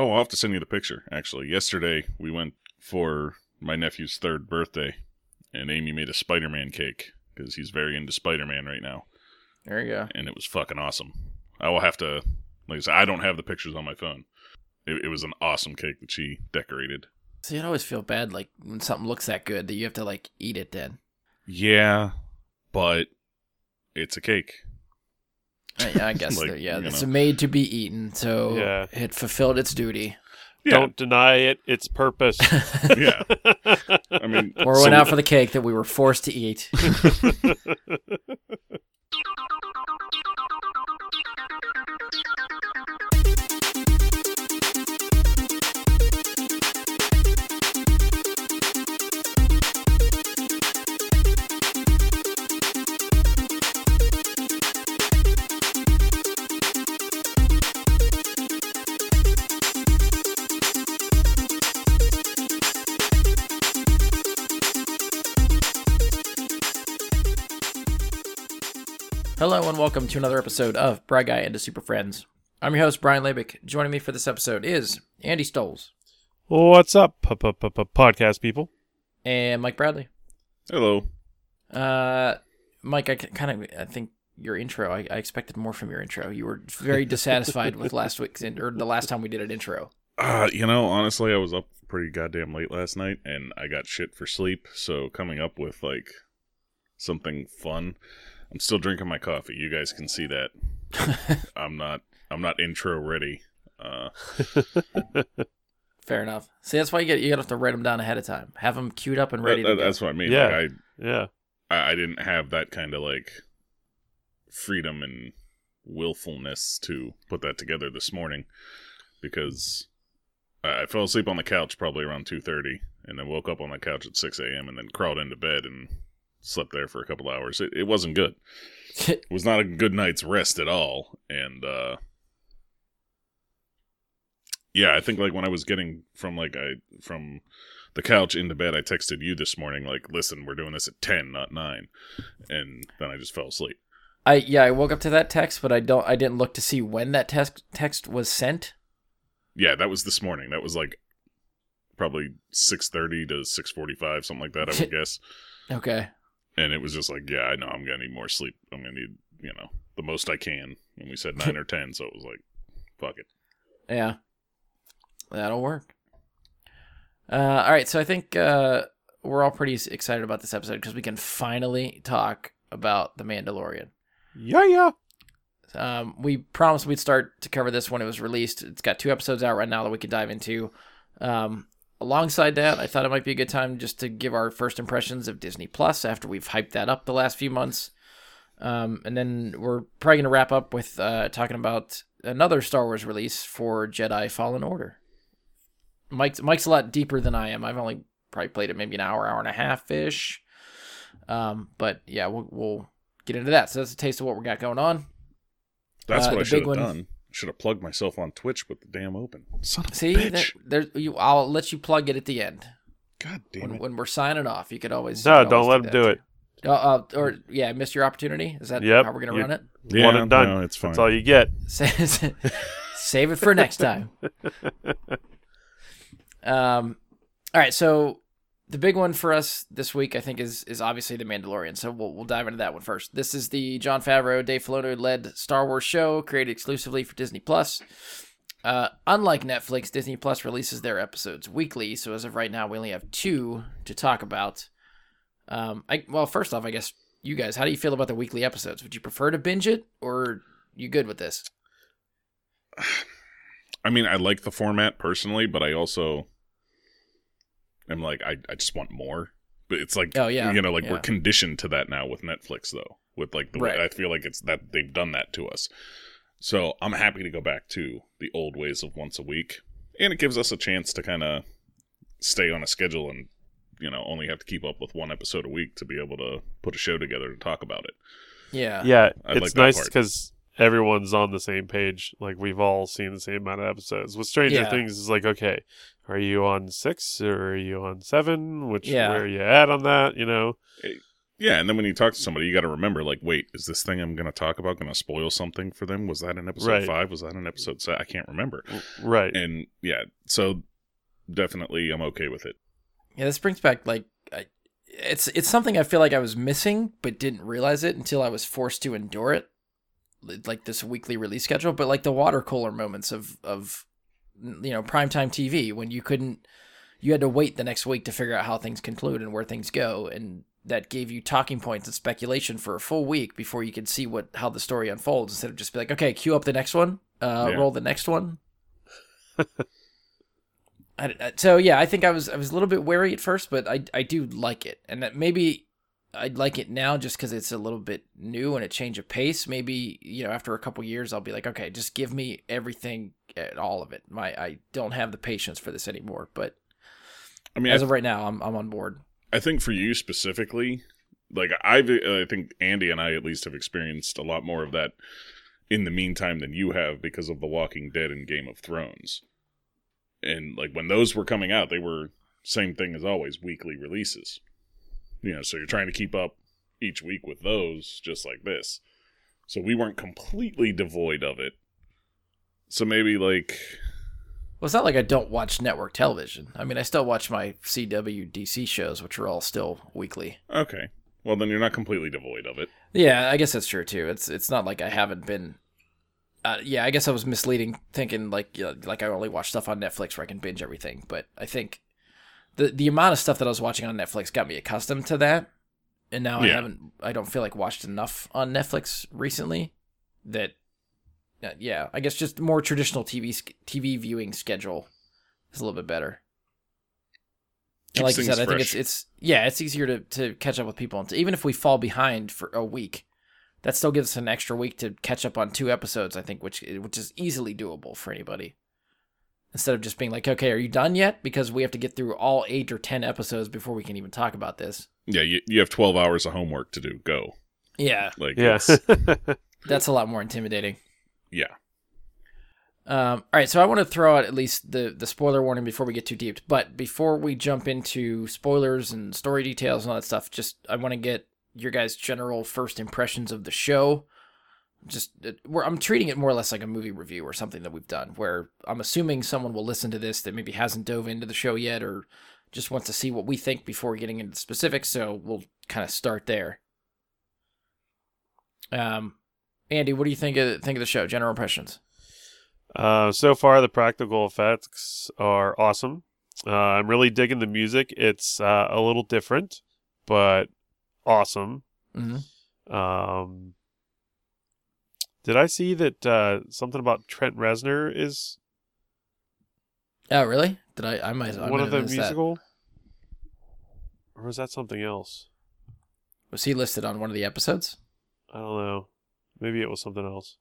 Oh, I'll have to send you the picture. Actually, yesterday we went for my nephew's third birthday, and Amy made a Spider-Man cake because he's very into Spider-Man right now, There you go. and it was fucking awesome. I will have to, like I said, I don't have the pictures on my phone. It, it was an awesome cake that she decorated. So you'd always feel bad, like when something looks that good that you have to like eat it. Then, Yeah, but it's a cake. Uh, yeah, I guess. Like, yeah, you it's know. made to be eaten, so Yeah. it fulfilled its duty. Yeah, Don't deny it its purpose. yeah. I mean, Or so- went out for the cake that we were forced to eat. And welcome to another episode of Bry Guy into Super Friends. I'm your host Brian Labick. Joining me for this episode is Andy Stoles What's up, podcast people? and Mike Bradley. hello. Uh, Mike, I kind of I think your intro. I, I expected more from your intro. You were very dissatisfied with last week's in, or the last time we did an intro. Uh, you know, honestly, I was up pretty goddamn late last night, and I got shit for sleep. So coming up with like something fun, I'm still drinking my coffee. You guys can see that. I'm not. I'm not intro ready. Uh, Fair enough. See, that's why you get you got to have to write them down ahead of time. Have them queued up and ready that- to go. that's what I mean. Yeah. Like, Yeah. I, I I didn't have that kind of like freedom and willfulness to put that together this morning because I I fell asleep on the couch probably around two thirty, and then woke up on the couch at six a.m. and then crawled into bed and slept there for a couple hours. It, it wasn't good. It was not a good night's rest at all, and uh yeah, I think like when I was getting from like I from the couch into bed, I texted you this morning like, "Listen, we're doing this at ten, not 9. and then I just fell asleep. I yeah, I woke up to that text, but I don't. I didn't look to see when that text text was sent. Yeah, that was this morning. That was like probably six thirty to six forty five, something like that. I would guess. Okay. And it was just like, yeah, I know I'm gonna need more sleep. I'm gonna need, you know, the most I can. And we said nine or ten, so it was like, fuck it. Yeah, that'll work. Uh, all right, so I think uh, we're all pretty excited about this episode because we can finally talk about the Mandalorian. Yeah, yeah. Um, we promised we'd start to cover this when it was released. It's got two episodes out right now that we could dive into. Um, alongside that, I thought it might be a good time just to give our first impressions of Disney Plus after we've hyped that up the last few months. Um, and then we're probably going to wrap up with uh, talking about another Star Wars release for Jedi Fallen Order. Mike's Mike's a lot deeper than I am. I've only probably played it maybe an hour, hour and a half ish. Um, but yeah, we'll, we'll get into that. So that's a taste of what we got going on. That's Uh, what I should have one- done. Should have plugged myself on Twitch with the damn open. Son of a See, bitch. there, there, you, I'll let you plug it at the end God damn when, it. when we're signing off. You could always No, you could don't always let him do it. Uh, uh, or yeah, missed your opportunity. Is that Yep, how we're gonna you- run it? Yeah, One and done. no, it's fine. That's all you get. Save save it for next time. Um, all right. So the big one for us this week, I think, is is obviously the Mandalorian. So we'll we'll dive into that one first. This is the Jon Favreau, Dave Filoni led Star Wars show created exclusively for Disney Plus. Uh, unlike Netflix, Disney Plus releases their episodes weekly. So as of right now, we only have two to talk about. Um, I well, first off, I guess you guys, how do you feel about the weekly episodes? Would you prefer to binge it, or you good with this? I mean, I like the format personally, but I also am like, I, I just want more. But it's like, Oh, yeah, you know, like yeah. we're conditioned to that now with Netflix, though. With like the Right. way I feel like it's that they've done that to us. So I'm happy to go back to the old ways of once a week, and it gives us a chance to kind of stay on a schedule and you know only have to keep up with one episode a week to be able to put a show together to talk about it. Yeah. Yeah, I it's that nice because everyone's on the same page. Like we've all seen the same amount of episodes. With Stranger Yeah. Things, is like, okay, are you on six or are you on seven? Which Yeah. where are you at on that? You know? Yeah, and then when you talk to somebody, you got to remember, like, wait, is this thing I'm going to talk about going to spoil something for them? Was that in episode Right. five? Was that in episode seven? I can't remember. Right. And yeah, so definitely, I'm okay with it. Yeah, this brings back like I, it's it's something I feel like I was missing, but didn't realize it until I was forced to endure it, Li- like this weekly release schedule. But like the water cooler moments of of you know primetime TV when you couldn't, you had to wait the next week to figure out how things conclude and where things go, and that gave you talking points and speculation for a full week before you could see what how the story unfolds instead of just be like, okay, cue up the next one, uh, Yeah. roll the next one. I, so yeah, I think I was I was a little bit wary at first, but I I do like it, and that maybe I'd like it now just because it's a little bit new and a change of pace. Maybe you know after a couple years, I'll be like, okay, just give me everything, eh, all of it. My I don't have the patience for this anymore, but I mean, as I, of right now, I'm I'm on board. I think for you specifically, like I've, I think Andy and I at least have experienced a lot more of that in the meantime than you have because of The Walking Dead and Game of Thrones. And like when those were coming out, they were same thing as always, weekly releases. You know, so you're trying to keep up each week with those, just like this. So we weren't completely devoid of it. So maybe like Well, it's not like I don't watch network television. I mean, I still watch my CW DC shows, which are all still weekly. okay, well then you're not completely devoid of it. Yeah, I guess that's true too. It's it's not like I haven't been. Uh, yeah, I guess I was misleading, thinking like you know, like I only watch stuff on Netflix where I can binge everything. But I think the the amount of stuff that I was watching on Netflix got me accustomed to that, and now I haven't. I don't feel like watched enough on Netflix recently. That, uh, yeah, I guess just more traditional TV TV viewing schedule is a little bit better. And like you said, I think it's it's yeah, it's easier to, to catch up with people. And to, even if we fall behind for a week, that still gives us an extra week to catch up on two episodes. I think, which which is easily doable for anybody. Instead of just being like, okay, are you done yet? Because we have to get through all eight or ten episodes before we can even talk about this. Yeah, you, you have 12 hours of homework to do. Go. Yeah, Like yeah. it's- that's a lot more intimidating. yeah. Um, all right, so I want to throw out at least the the spoiler warning before we get too deep. But before we jump into spoilers and story details and all that stuff, just I want to get your guys' general first impressions of the show. Just uh, we're, I'm treating it more or less like a movie review or something that we've done, where I'm assuming someone will listen to this that maybe hasn't dove into the show yet or just wants to see what we think before getting into the specifics. So we'll kind of start there. Um, Andy, what do you think of think of the show? General impressions. Uh, so far, the practical effects are awesome. Uh, I'm really digging the music. It's uh, a little different, but awesome. Mm-hmm. Um, did I see that uh, something about Trent Reznor is Oh, really? Did I? I might. I one might of the missed that. musical? Or was that something else? Was he listed on one of the episodes? I don't know. Maybe it was something else.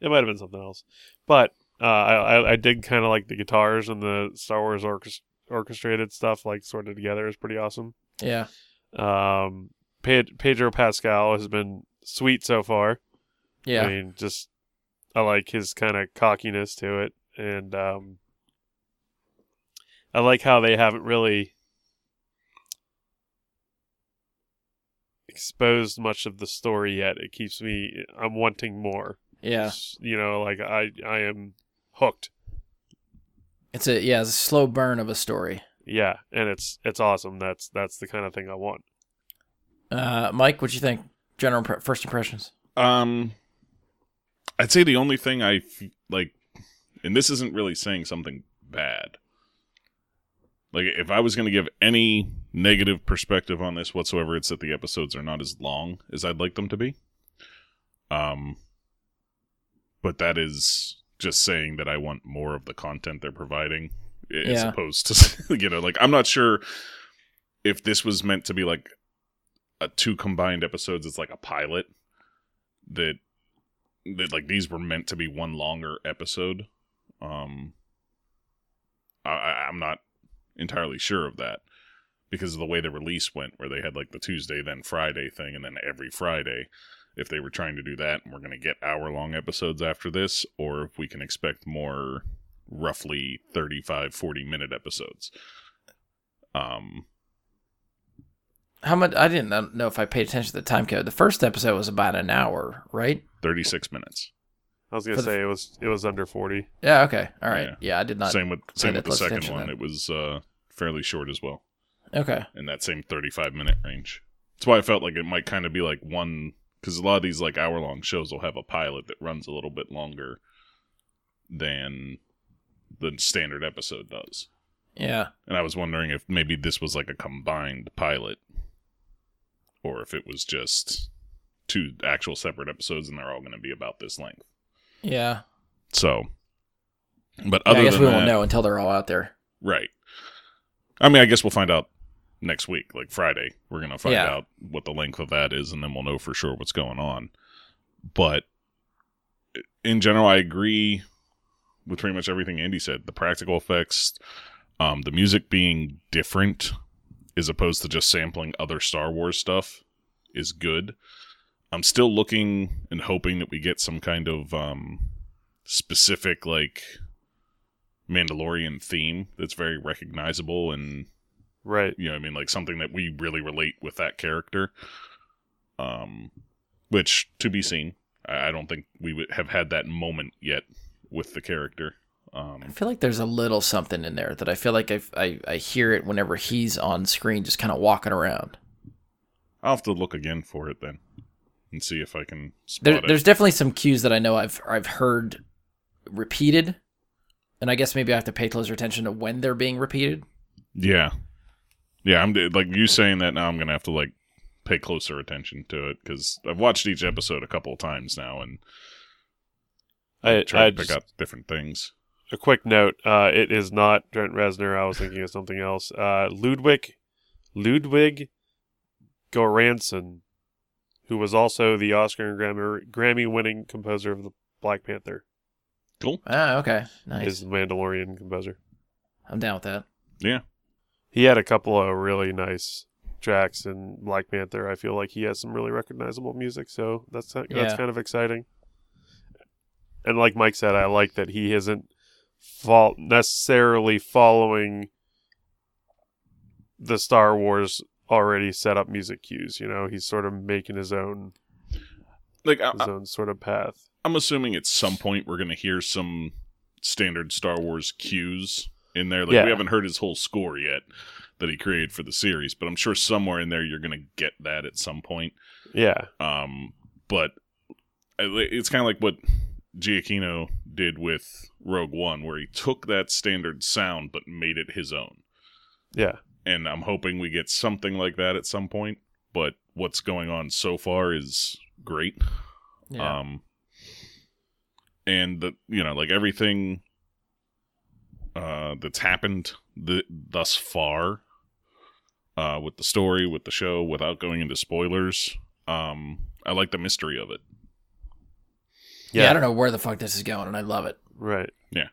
It might have been something else. But uh, I, I I did kind of like the guitars and the Star Wars orchest- orchestrated stuff, like sorted together, is pretty awesome. Yeah. Um, Pedro Pascal has been sweet so far. Yeah. I mean, just I like his kind of cockiness to it, and um, I like how they haven't really exposed much of the story yet. It keeps me. I'm wanting more. yeah. S- You know, like I I am hooked. It's a yeah, it's a slow burn of a story. Yeah, and it's it's awesome. That's that's the kind of thing I want. Uh, Mike, what do you think? General impre- first impressions. Um, I'd say the only thing I f- like, and this isn't really saying something bad. Like, if I was going to give any negative perspective on this whatsoever, it's that the episodes are not as long as I'd like them to be. Um, but that is just saying that I want more of the content they're providing, as Yeah. opposed to you know, like I'm not sure if this was meant to be like a two combined episodes. It's like a pilot that that like these were meant to be one longer episode. Um, I, I'm not entirely sure of that because of the way the release went, where they had like the Tuesday then Friday thing, and then every Friday. If they were trying to do that, and we're going to get hour long episodes after this, or if we can expect more roughly 35, 40 minute episodes. Um, How much? I didn't know if I paid attention to the time code. The first episode was about an hour, right? 36 minutes. I was gonna For the- say it was it was under forty. Yeah. Okay. All right. Yeah. Yeah, I did not. same with same with the second one. then. It was uh, fairly short as well, Okay. in that same 35 minute range. That's why I felt like it might kind of be like one because a lot of these like hour long shows will have a pilot that runs a little bit longer than the standard episode does. Yeah. And I was wondering if maybe this was like a combined pilot or if it was just two actual separate episodes and they're all going to be about this length. Yeah. So, but Yeah, other I guess than we that, won't know until they're all out there. right. I mean, I guess we'll find out next week, like Friday. We're going to find Yeah. out what the length of that is and then we'll know for sure what's going on. But in general, I agree with pretty much everything Andy said. The practical effects, um, the music being different as opposed to just sampling other Star Wars stuff is good. I'm still looking and hoping that we get some kind of um, specific like Mandalorian theme that's very recognizable and Right. you know, what I mean, like something that we really relate with that character. Um, which to be seen. I I don't think we would have had that moment yet with the character. I Um, feel like there's a little something in there that I feel like I I, I hear it whenever he's on screen, just kind of walking around. I'll have to look again for it then and see if I can spot There, it. there's definitely some cues that I know I've I've heard repeated, and I guess maybe I have to pay closer attention to when they're being repeated. Yeah, yeah. I'm like you saying that now. I'm gonna have to like pay closer attention to it because I've watched each episode a couple of times now and I, try I to pick just- up different things. A quick note. Uh, it is not Trent Reznor. I was thinking of something else. Uh, Ludwig, Ludwig Göransson, who was also the Oscar and Grammy Grammy-winning composer of the Black Panther, Cool. Ah, okay, nice. is the Mandalorian composer. I'm down with that. Yeah. He had a couple of really nice tracks in Black Panther. I feel like he has some really recognizable music, so that's that's Yeah. kind of exciting. And like Mike said, I like that he isn't fault necessarily following the Star Wars already set up music cues. You know, he's sort of making his own Like I, his own sort of path. I'm assuming at some point we're going to hear some standard Star Wars cues in there. Like Yeah. we haven't heard his whole score yet that he created for the series, but I'm sure somewhere in there you're going to get that at some point. Yeah, Um, but it's kind of like what Giacchino did with Rogue One, where he took that standard sound but made it his own. yeah, And I'm hoping we get something like that at some point. But what's going on so far is great. Yeah. Um, and the you know like everything uh, that's happened th- thus far uh, with the story, with the show, without going into spoilers. Um, I like the mystery of it. Yeah. yeah. I don't know where the fuck this is going, and I love it. right. Yeah.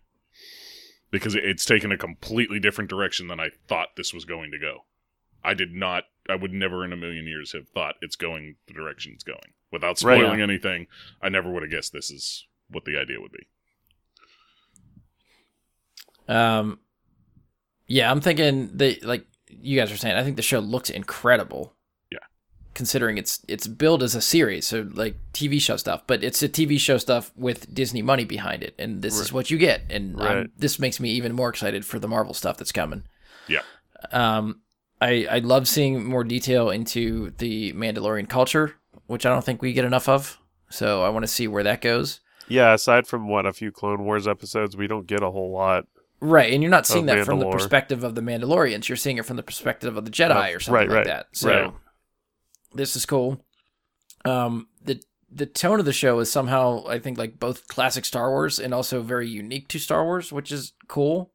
Because it's taken a completely different direction than I thought this was going to go. I did not. I would never in a million years have thought it's going the direction it's going. Without Right. spoiling anything, I never would have guessed this is what the idea would be. Um, yeah, I'm thinking they like you guys are saying. I think the show looks incredible. Considering it's it's billed as a series, so like TV show stuff, but it's a TV show stuff with Disney money behind it, and this is what you get. And Right. this makes me even more excited for the Marvel stuff that's coming. Yeah. Um, I I love seeing more detail into the Mandalorian culture, which I don't think we get enough of. So I want to see where that goes. Yeah, aside from what a few Clone Wars episodes, we don't get a whole lot. Right, and you're not seeing that from the perspective of the Mandalorians. You're seeing it from the perspective of the Jedi Of- or something right, like right, that. So right. This is cool. Um, the the tone of the show is somehow I think like both classic Star Wars and also very unique to Star Wars, which is cool.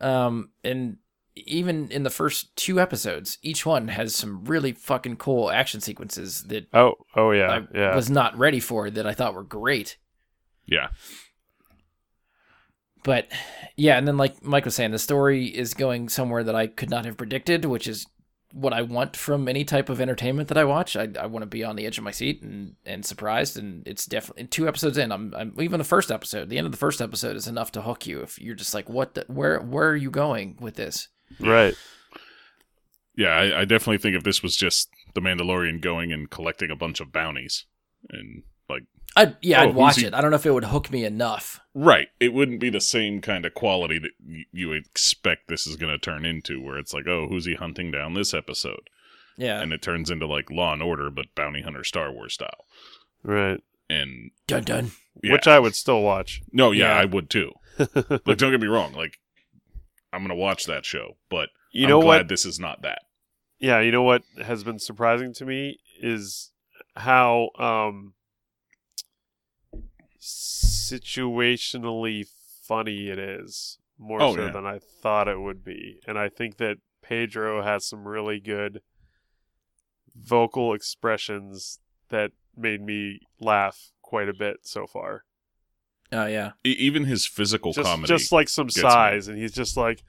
Um, and even in the first two episodes, each one has some really fucking cool action sequences that Oh, oh yeah, I yeah. was not ready for that I thought were great. Yeah, But yeah, and then like Mike was saying, the story is going somewhere that I could not have predicted, which is what I want from any type of entertainment that I watch. I, I want to be on the edge of my seat and, and surprised. And it's definitely two episodes in. I'm, I'm even the first episode. The end of the first episode is enough to hook you. If you're just like, what? The, where? Where are you going with this? right. yeah, I, I definitely think if this was just the Mandalorian going and collecting a bunch of bounties, and I'd, yeah, Oh, I'd watch he- it. I don't know if it would hook me enough. right, it wouldn't be the same kind of quality that y- you expect this is going to turn into, where it's like, oh, who's he hunting down this episode, Yeah. and it turns into like Law and Order, but Bounty Hunter Star Wars style, Right. and dun dun. yeah, Which I would still watch. no, yeah, Yeah. I would too. Like, don't get me wrong, like I'm going to watch that show, but you I'm know glad what? this is not that. Yeah, you know what has been surprising to me is how um situationally funny it is more Oh, so yeah. than I thought it would be. And I think that Pedro has some really good vocal expressions that made me laugh quite a bit so far. Oh yeah. E- even his physical Just comedy, just like some gets me. sighs and he's just like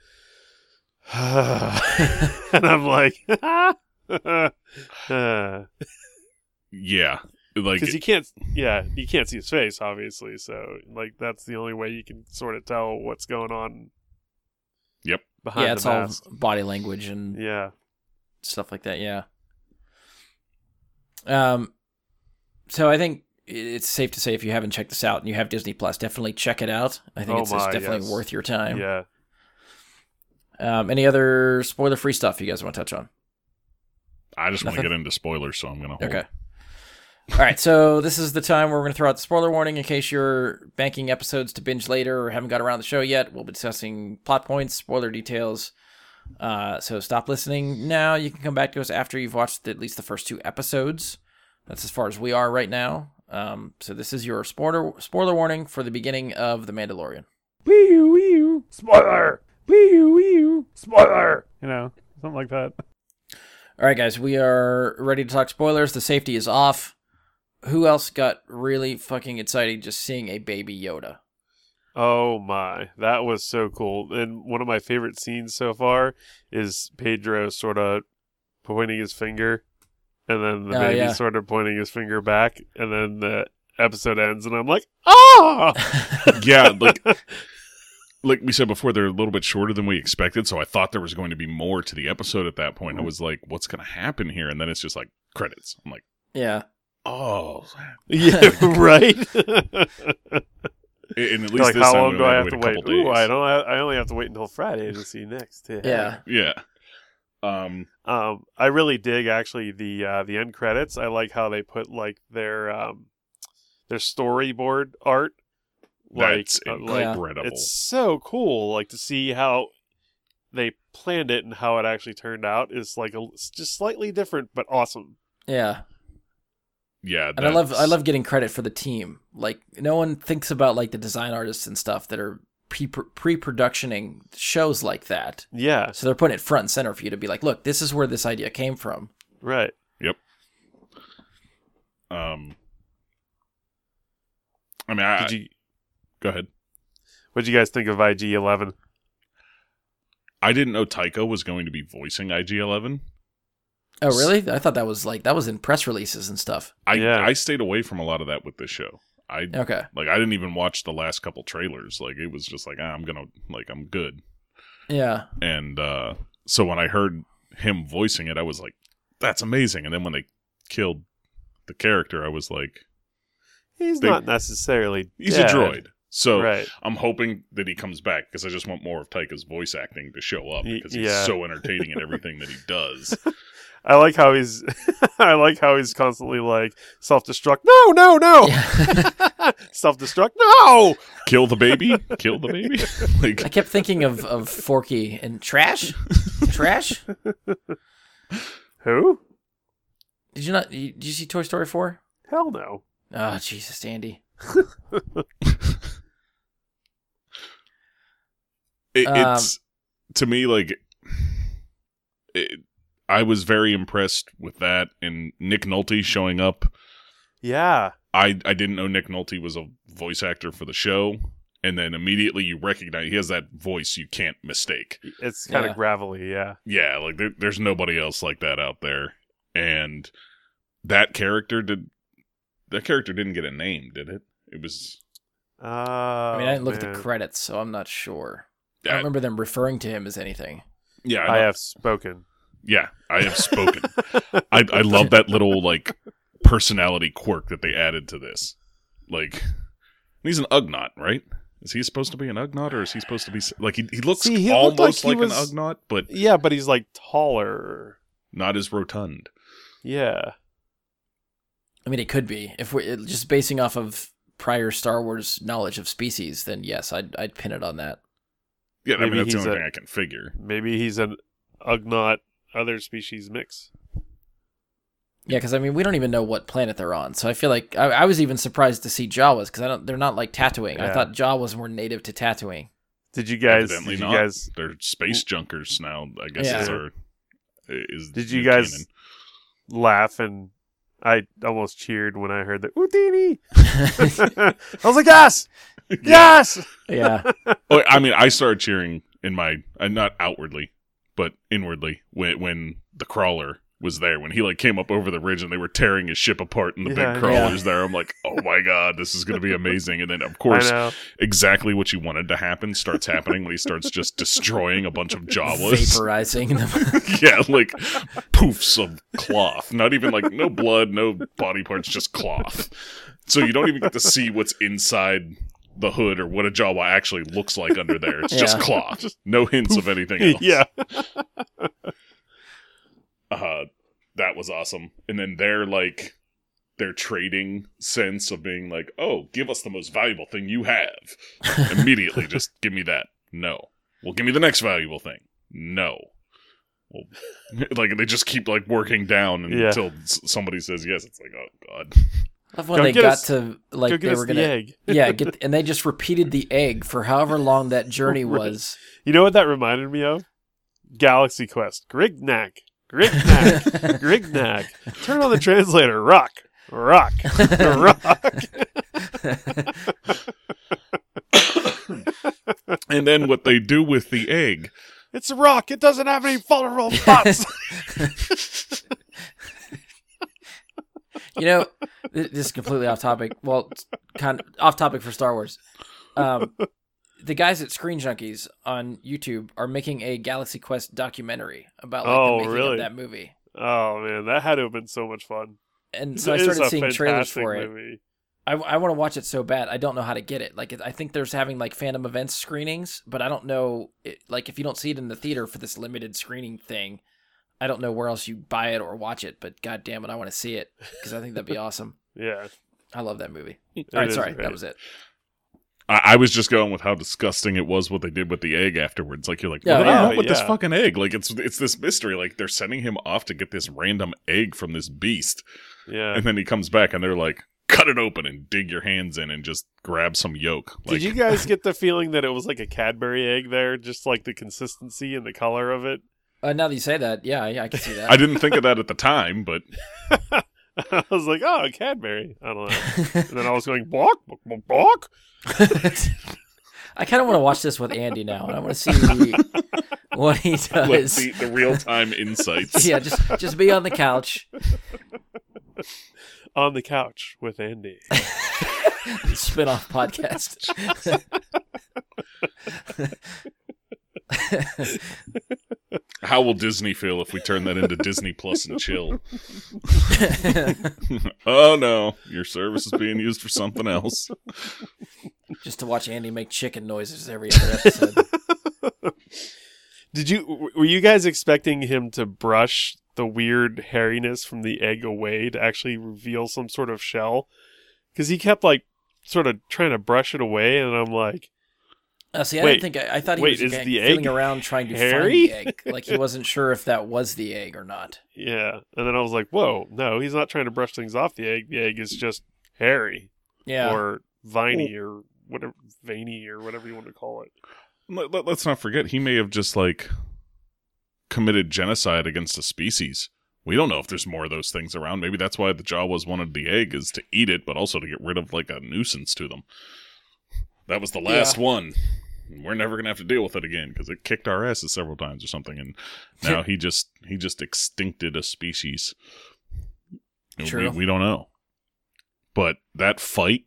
and I'm like yeah, like because you can't yeah you can't see his face obviously so like that's the only way you can sort of tell what's going on Yep. behind yeah, the it's all body language and yeah stuff like that. Yeah. Um, so I think it's safe to say if you haven't checked this out and you have Disney Plus, definitely check it out. I think Oh it's, it's definitely yes. worth your time. yeah Um, any other spoiler-free stuff you guys want to touch on? I just want to get into spoilers, so I'm gonna hold. Okay. All right, so this is the time where we're going to throw out the spoiler warning in case you're banking episodes to binge later or haven't got around the show yet. We'll be discussing plot points, spoiler details. Uh, so stop listening now. You can come back to us after you've watched at least the first two episodes. That's as far as we are right now. Um, so this is your spoiler spoiler warning for the beginning of The Mandalorian. Wee-oo, wee-oo. spoiler. Wee-oo, wee-oo. spoiler. You know, something like that. All right, guys, we are ready to talk spoilers. The safety is off. Who else got really fucking excited just seeing a baby Yoda? oh my that was so cool and one of my favorite scenes so far is pedro sort of pointing his finger and then the Oh, baby yeah. sort of pointing his finger back and then the episode ends and i'm like ah Yeah, like like we said before, they're a little bit shorter than we expected, so I thought there was going to be more to the episode at that point. I was like, "What's going to happen here?" And then it's just like credits. I'm like, yeah. "Oh!" yeah right And at least like this how time long we do I have to a wait? Ooh. I don't. Have, I only have to wait until Friday to see next. Yeah. Yeah. Um. Um, I really dig actually the uh, the end credits. I like how they put like their um their storyboard art. Like, That's uh, like incredible. it's so cool. Like to see how they planned it and how it actually turned out is like a just slightly different but awesome. Yeah. Yeah, And I love I love getting credit for the team. Like no one thinks about like the design artists and stuff that are pre pre-productioning shows like that. Yeah, So they're putting it front and center for you to be like, look, this is where this idea came from. right. Yep um. I mean, I, Did you? go ahead. What did you guys think of IG Eleven? I didn't know Taika was going to be voicing IG-11. Oh, really? I thought that was like that was in press releases and stuff. I Yeah. I stayed away from a lot of that with this show. I Okay. like I didn't even watch the last couple trailers. Like it was just like ah, I'm gonna like I'm good. Yeah. And uh so when I heard him voicing it, I was like, that's amazing. And then when they killed the character, I was like, He's They- not necessarily. he's dead. a droid. So right? I'm hoping that he comes back because I just want more of Taika's voice acting to show up because he's yeah. so entertaining in everything that he does. I like how he's. I like how he's constantly like self destruct. No, no, no. Yeah. self destruct. No. Kill the baby, kill the baby. I kept thinking of of Forky and Trash. Trash? Who? Did you not? Did you see Toy Story four? Hell no. Oh Jesus, Andy. it, Um, it's to me like it, I was very impressed with that and Nick Nolte showing up. Yeah. I I didn't know Nick Nolte was a voice actor for the show, and then immediately you recognize he has that voice you can't mistake. It's kind of gravelly. Yeah. Yeah, like there, there's nobody else like that out there, and that character did that character didn't get a name, did it? It was. Uh, I mean, I didn't look at the credits, so I'm not sure. I Yeah, don't remember them referring to him as anything. yeah, I know- have spoken. Yeah, I have spoken. I, I love that little like personality quirk that they added to this. Like, he's an Ugnaught, right? Is he supposed to be an Ugnaught, or is he supposed to be like he? He looks See, he almost like like, he an was- Ugnaught, but Yeah, but he's like taller. not as rotund. Yeah. I mean, it could be if we're just basing off of prior Star Wars knowledge of species. Then yes, I'd I'd pin it on that. Yeah, I mean that's the only a- thing I can figure. Maybe he's an Ugnaught other species mix. Yeah, because I mean, we don't even know what planet they're on. So I feel like I, I was even surprised to see Jawas because I don't. They're not like Tatooine. I thought Jawas were native to Tatooine. Did you guys? Evidently Did you not. guys? They're space junkers now. I guess Yeah. is our is. Did you guys canon. laugh and I almost cheered when I heard the Utinni. I was like, yes, yes. yeah, Oh, I mean, I started cheering in my uh, not outwardly, but inwardly when when the crawler was there when he like came up over the ridge and they were tearing his ship apart and the Yeah, big crawlers there. I'm like, oh my god, this is gonna be amazing. And then of course, exactly what you wanted to happen starts happening when he starts just destroying a bunch of Jawas. vaporizing them. yeah, like poofs of cloth. Not even like no blood, no body parts, just cloth. So you don't even get to see what's inside the hood or what a Jawa actually looks like under there. It's just Yeah. cloth. No hints of anything else. Yeah. Uh that was awesome. And then they're like their trading sense of being like, "Oh, give us the most valuable thing you have." Immediately just give me that. No. Well, give me the next valuable thing. No. Well, like they just keep like working down Yeah. until somebody says yes. It's like, oh god. Love when Go they get got us- to Go like get they were gonna egg. yeah get and they just repeated the egg for however long that journey Right. was. You know what that reminded me of? Galaxy Quest. Gorignak. Gorignak. Gorignak. Turn on the translator. Rock. Rock. Rock. And then what they do with the egg? It's a rock. It doesn't have any vulnerable spots. You know, this is completely off topic. Well, kind of off topic for Star Wars. Um, the guys at Screen Junkies on YouTube are making a Galaxy Quest documentary about like Oh, the making really? of that movie. oh man, that had to have been so much fun. And so I started seeing trailers for it. movie. I, I want to watch it so bad. I don't know how to get it. Like I think there's having like Fathom Events screenings, but I don't know. It, like if you don't see it in the theater for this limited screening thing, I don't know where else you buy it or watch it. But god damn it, I want to see it because I think that'd be awesome. Yeah. I love that movie. It All right, sorry, great. that was it. I, I was just going with how disgusting it was what they did with the egg afterwards. Like you're like, Yeah, what do you yeah. want with this fucking egg? Like it's it's this mystery. Like they're sending him off to get this random egg from this beast, Yeah. and then he comes back and they're like, cut it open and dig your hands in and just grab some yolk. Like, Did you guys get the feeling that it was like a Cadbury egg there, just like the consistency and the color of it? Uh, now that you say that, yeah, yeah, I can see that. I didn't think of that at the time, but I was like, oh, a Cadbury. I don't know. And then I was going, balk, balk, balk. I kind of want to watch this with Andy now, and I want to see the, what he let's does. see the real time insights. yeah, just just be on the couch, on the couch with Andy. spin off podcast. How will Disney feel if we turn that into Disney Plus and chill? oh no, your service is being used for something else. just to watch Andy make chicken noises every other episode. Did you were you guys expecting him to brush the weird hairiness from the egg away to actually reveal some sort of shell? Because he kept like sort of trying to brush it away, and I'm like, Uh, see, I Wait, didn't think I, I thought he wait, was is the feeling egg around trying to hairy? find the egg. Like he wasn't sure if that was the egg or not. yeah. And then I was like, whoa, no, he's not trying to brush things off the egg. The egg is just hairy Yeah, or viney or whatever, veiny or whatever you want to call it. Let, let, us not forget, he may have just like committed genocide against a species. We don't know if there's more of those things around. Maybe that's why the Jawas wanted the egg is to eat it, but also to get rid of like a nuisance to them. That was the last one. We're never gonna have to deal with it again because it kicked our asses several times or something, and now he just he just extincted a species. True. We, we don't know, but that fight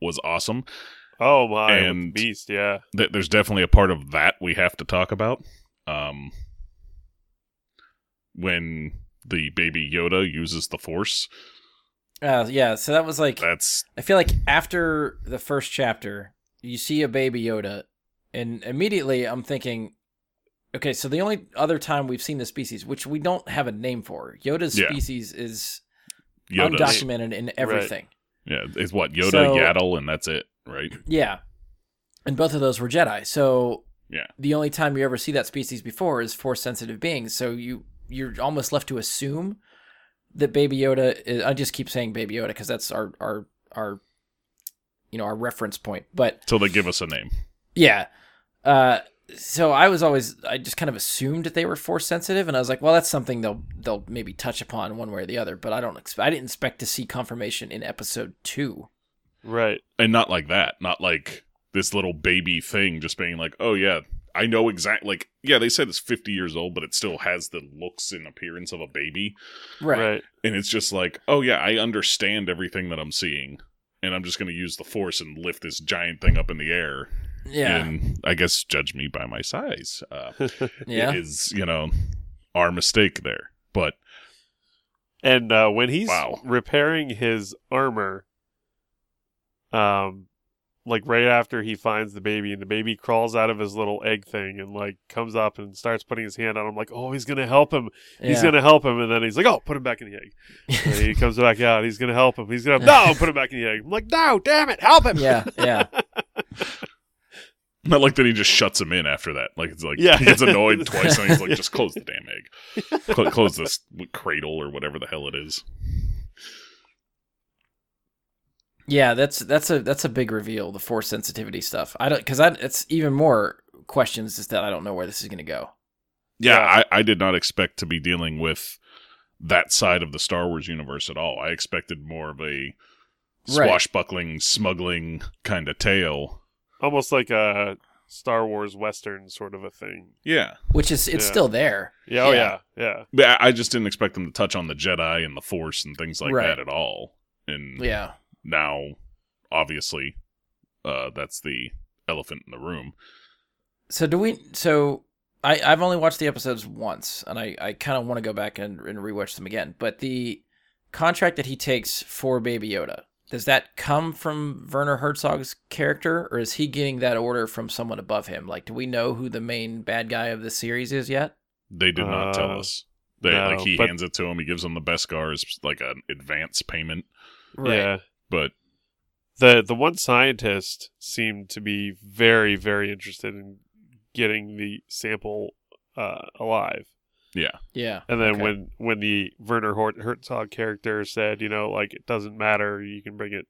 was awesome. Oh my, And- beast, yeah. th- there's definitely a part of that we have to talk about. Um, when the baby Yoda uses the Force. Uh, yeah, so that was like That's I feel like after the first chapter, you see a baby Yoda, and immediately I'm thinking, okay, so the only other time we've seen the species, which we don't have a name for, Yoda's Yeah. species is Yoda's. undocumented in everything. Yeah, it's what Yoda, So- Yaddle, and that's it, right? Yeah, and both of those were Jedi. So Yeah. the only time you ever see that species before is force sensitive beings. So you you're almost left to assume that Baby Yoda. Is, I just keep saying Baby Yoda because that's our our our you know our reference point. But Till they give us a name. Yeah, uh, so I was always I just kind of assumed that they were force sensitive, and I was like, well, that's something they'll they'll maybe touch upon one way or the other. But I don't expect I didn't expect to see confirmation in episode two. Right. and not like that not like this little baby thing just being like oh yeah i know exactly like yeah they said it's 50 years old but it still has the looks and appearance of a baby Right. Right. and it's just like oh yeah i understand everything that i'm seeing and i'm just going to use the force and lift this giant thing up in the air Yeah. and i guess judge me by my size uh yeah. is you know our mistake there but And uh, when he's Wow. repairing his armor, um, like right after he finds the baby, and the baby crawls out of his little egg thing and like comes up and starts putting his hand on him, like, oh, he's gonna help him. He's Yeah. gonna help him, and then he's like, oh, put him back in the egg. And he comes back out. He's gonna help him. He's gonna no, put him back in the egg. I'm like, no, damn it, help him. yeah. Yeah. not like that he just shuts him in after that like it's like Yeah. he gets annoyed twice and he's like just close the damn egg Cl- close this cradle or whatever the hell it is Yeah, that's that's a that's a big reveal. The force sensitivity stuff. I don't because I it's even more questions is that I don't know where this is going to go. Yeah, Yeah. I, I did not expect to be dealing with that side of the Star Wars universe at all. I expected more of a swashbuckling, smuggling kind of tale. Almost like a Star Wars Western sort of a thing. Yeah. Which is it's Yeah. still there. Yeah, oh Yeah. yeah, yeah. But I I just didn't expect them to touch on the Jedi and the Force and things like Right. that at all. And Yeah. now, obviously, uh, that's the elephant in the room. So do we? So I I've only watched the episodes once, and I I kind of want to go back and and rewatch them again. But the contract that he takes for Baby Yoda does that come from Werner Herzog's character, or is he getting that order from someone above him? Like, do we know who the main bad guy of the series is yet? They did not tell Uh, us. They no, like he but- hands it to him. He gives him the Beskar as like an advance payment. Yeah. But The the one scientist seemed to be very very interested in getting the sample uh, alive. Yeah, Yeah. And then Okay. when when the Werner Hort- Herzog character said, you know, like it doesn't matter, you can bring it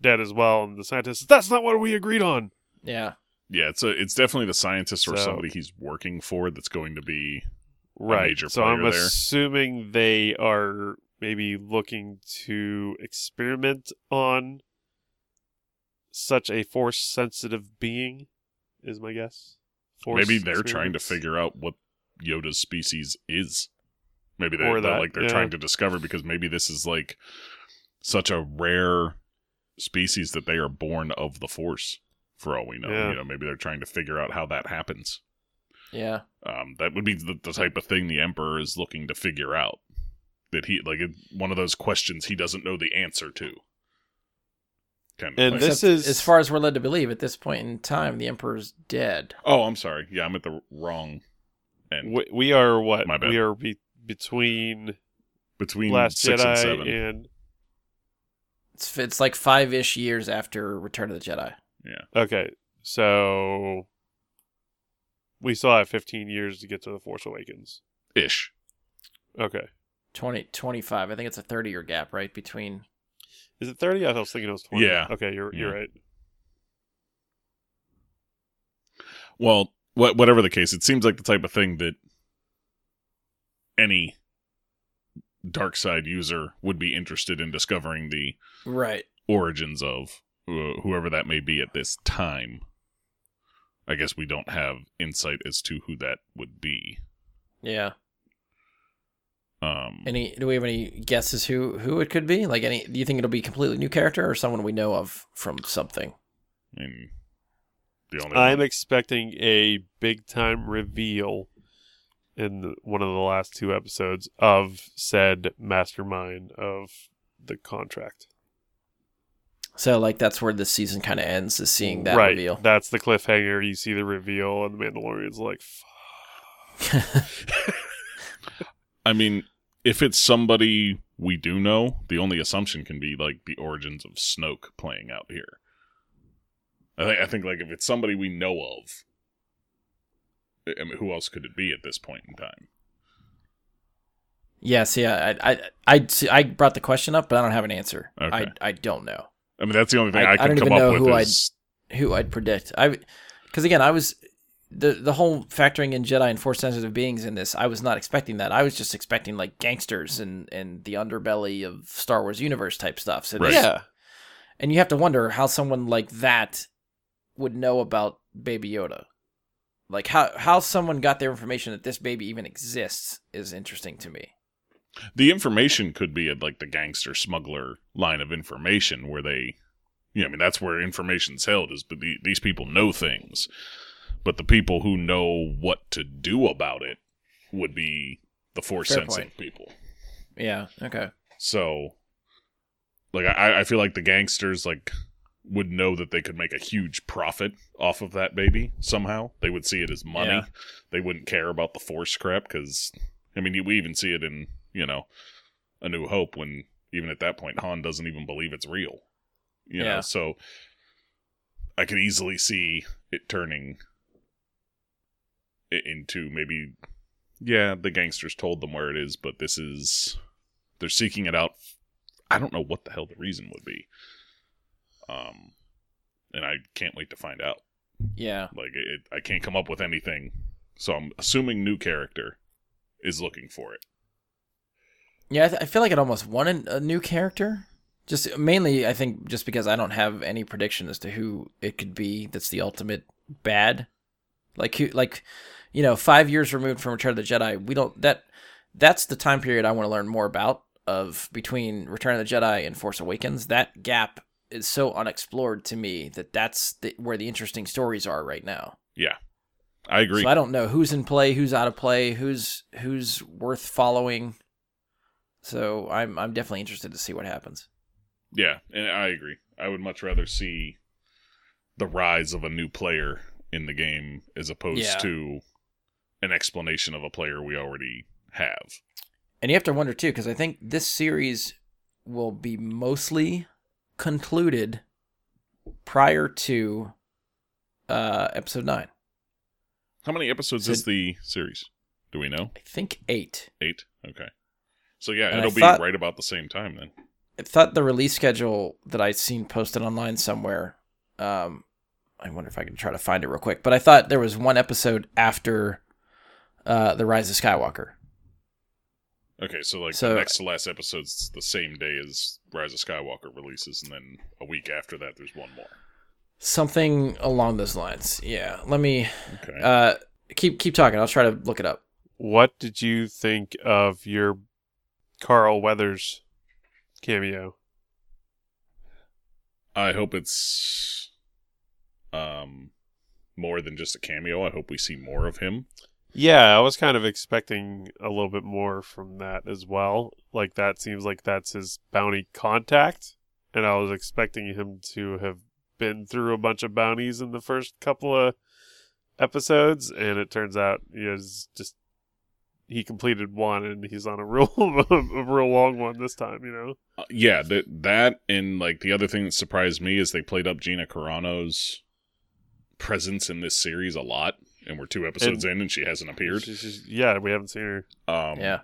dead as well, and the scientist, said, that's not what we agreed on. Yeah. yeah. It's a, it's definitely the scientist or So- somebody he's working for that's going to be Right. major so I'm there. assuming they are maybe looking to experiment on such a force sensitive being. Is my guess. Force maybe they're trying to figure out what Yoda's species is. Maybe they, Or they're that, like they're yeah. trying to discover because maybe this is like such a rare species that they are born of the Force. For all we know, Yeah. you know, maybe they're trying to figure out how that happens. Yeah. Um, that would be the, the type of thing the Emperor is looking to figure out. That he like it, one of those questions he doesn't know the answer to. Kind of. And like- this Except, is- as far as we're led to believe at this point in time, the Emperor's dead. oh, I'm sorry. Yeah, I'm at the wrong end. We, we are what? My bad. We are be- between Between Last six and Jedi seven. and It's it's like five ish years after Return of the Jedi. Yeah. Okay, so we still have 15 years to get to the Force Awakens. Ish. Okay, 20, 25. I think it's a 30 year gap, right? Between. is it 30? I was thinking it was 20. Yeah. Okay, you're you're right. Well, wha- whatever the case, it seems like the type of thing that any dark side user would be interested in discovering the Right. origins of wh- whoever that may be at this time. I guess we don't have insight as to who that would be. Yeah. Um, Any? Do we have any guesses who who it could be? Like any? Do you think it'll be a completely new character or someone we know of from something? I mean, the only I'm one- expecting a big time reveal in the, one of the last two episodes of said mastermind of the contract. So like that's where this season kind of ends, is seeing that right. reveal. That's the cliffhanger. You see the reveal, and the Mandalorian's like, I mean, if it's somebody we do know, the only assumption can be like the origins of Snoke playing out here. I think I think like if it's somebody we know of, I mean, who else could it be at this point in time? yeah, see, I, I, I, see, I brought the question up, but I don't have an answer. I, Okay. I I don't know I mean, that's the only thing I- I, I can don't come even know up who with I'd- is who I'd predict. I, because again, I was the the whole factoring in Jedi and Force sensitive beings in this. I was not expecting that. I was just expecting like gangsters and and the underbelly of Star Wars universe type stuff. So Right. yeah, and you have to wonder how someone like that would know about Baby Yoda. Like how how someone got their information that this baby even exists is interesting to me. the information could be at like the gangster smuggler line of information where they you know, I mean that's where information's held is but the, these people know things. But the people who know what to do about it would be the force Fair sensitive point. people. Yeah. Okay. So like I, I feel like the gangsters like would know that they could make a huge profit off of that baby somehow. They would see it as money. Yeah. They wouldn't care about the force crap because I mean we even see it in you know A New Hope when even at that point Han doesn't even believe it's real. You Yeah. know, so I could easily see it turning into maybe yeah the gangsters told them where it is but this is they're seeking it out i don't know what the hell the reason would be um and i can't wait to find out Yeah. like it, i can't come up with anything so i'm assuming new character is looking for it Yeah. I, th- I feel like it almost wanted a new character. Just mainly, I think, just because I don't have any prediction as to who it could be. That's the ultimate bad. Like who? Like, you know, five years removed from Return of the Jedi, we don't that. That's the time period I want to learn more about of between Return of the Jedi and Force Awakens. That gap is so unexplored to me that that's the, where the interesting stories are right now. yeah i agree So I don't know who's in play, who's out of play, who's who's worth following. So I'm I'm definitely interested to see what happens. yeah and i agree i would much rather see the rise of a new player in the game as opposed Yeah. to an explanation of a player we already have And you have to wonder too, because I think this series will be mostly concluded prior to uh, episode nine. How many episodes So- is the series? Do we know? I think eight. Eight. Okay. So yeah, And it'll be right about the same time then. I thought the release schedule that I'd seen posted online somewhere. Um, I wonder if I can try to find it real quick. But I thought there was one episode after uh, the Rise of Skywalker. Okay, so like So- the next to last episode's the same day as Rise of Skywalker releases, and then a week after that, there's one more. Something along those lines. Yeah. Let me Okay. uh, keep keep talking. I'll try to look it up. what did you think of your Carl Weathers cameo? I hope it's um more than just a cameo. I hope we see more of him. Yeah, I was kind of expecting a little bit more from that as well. Like that seems like that's his bounty contact, and I was expecting him to have been through a bunch of bounties in the first couple of episodes, and it turns out he is just he completed one, and he's on a real a real long one this time. You know. Uh, yeah, that that and like the other thing that surprised me is they played up Gina Carano's presence in this series a lot, and we're two episodes in and she hasn't appeared. She's just- yeah, we haven't seen her Um, yeah.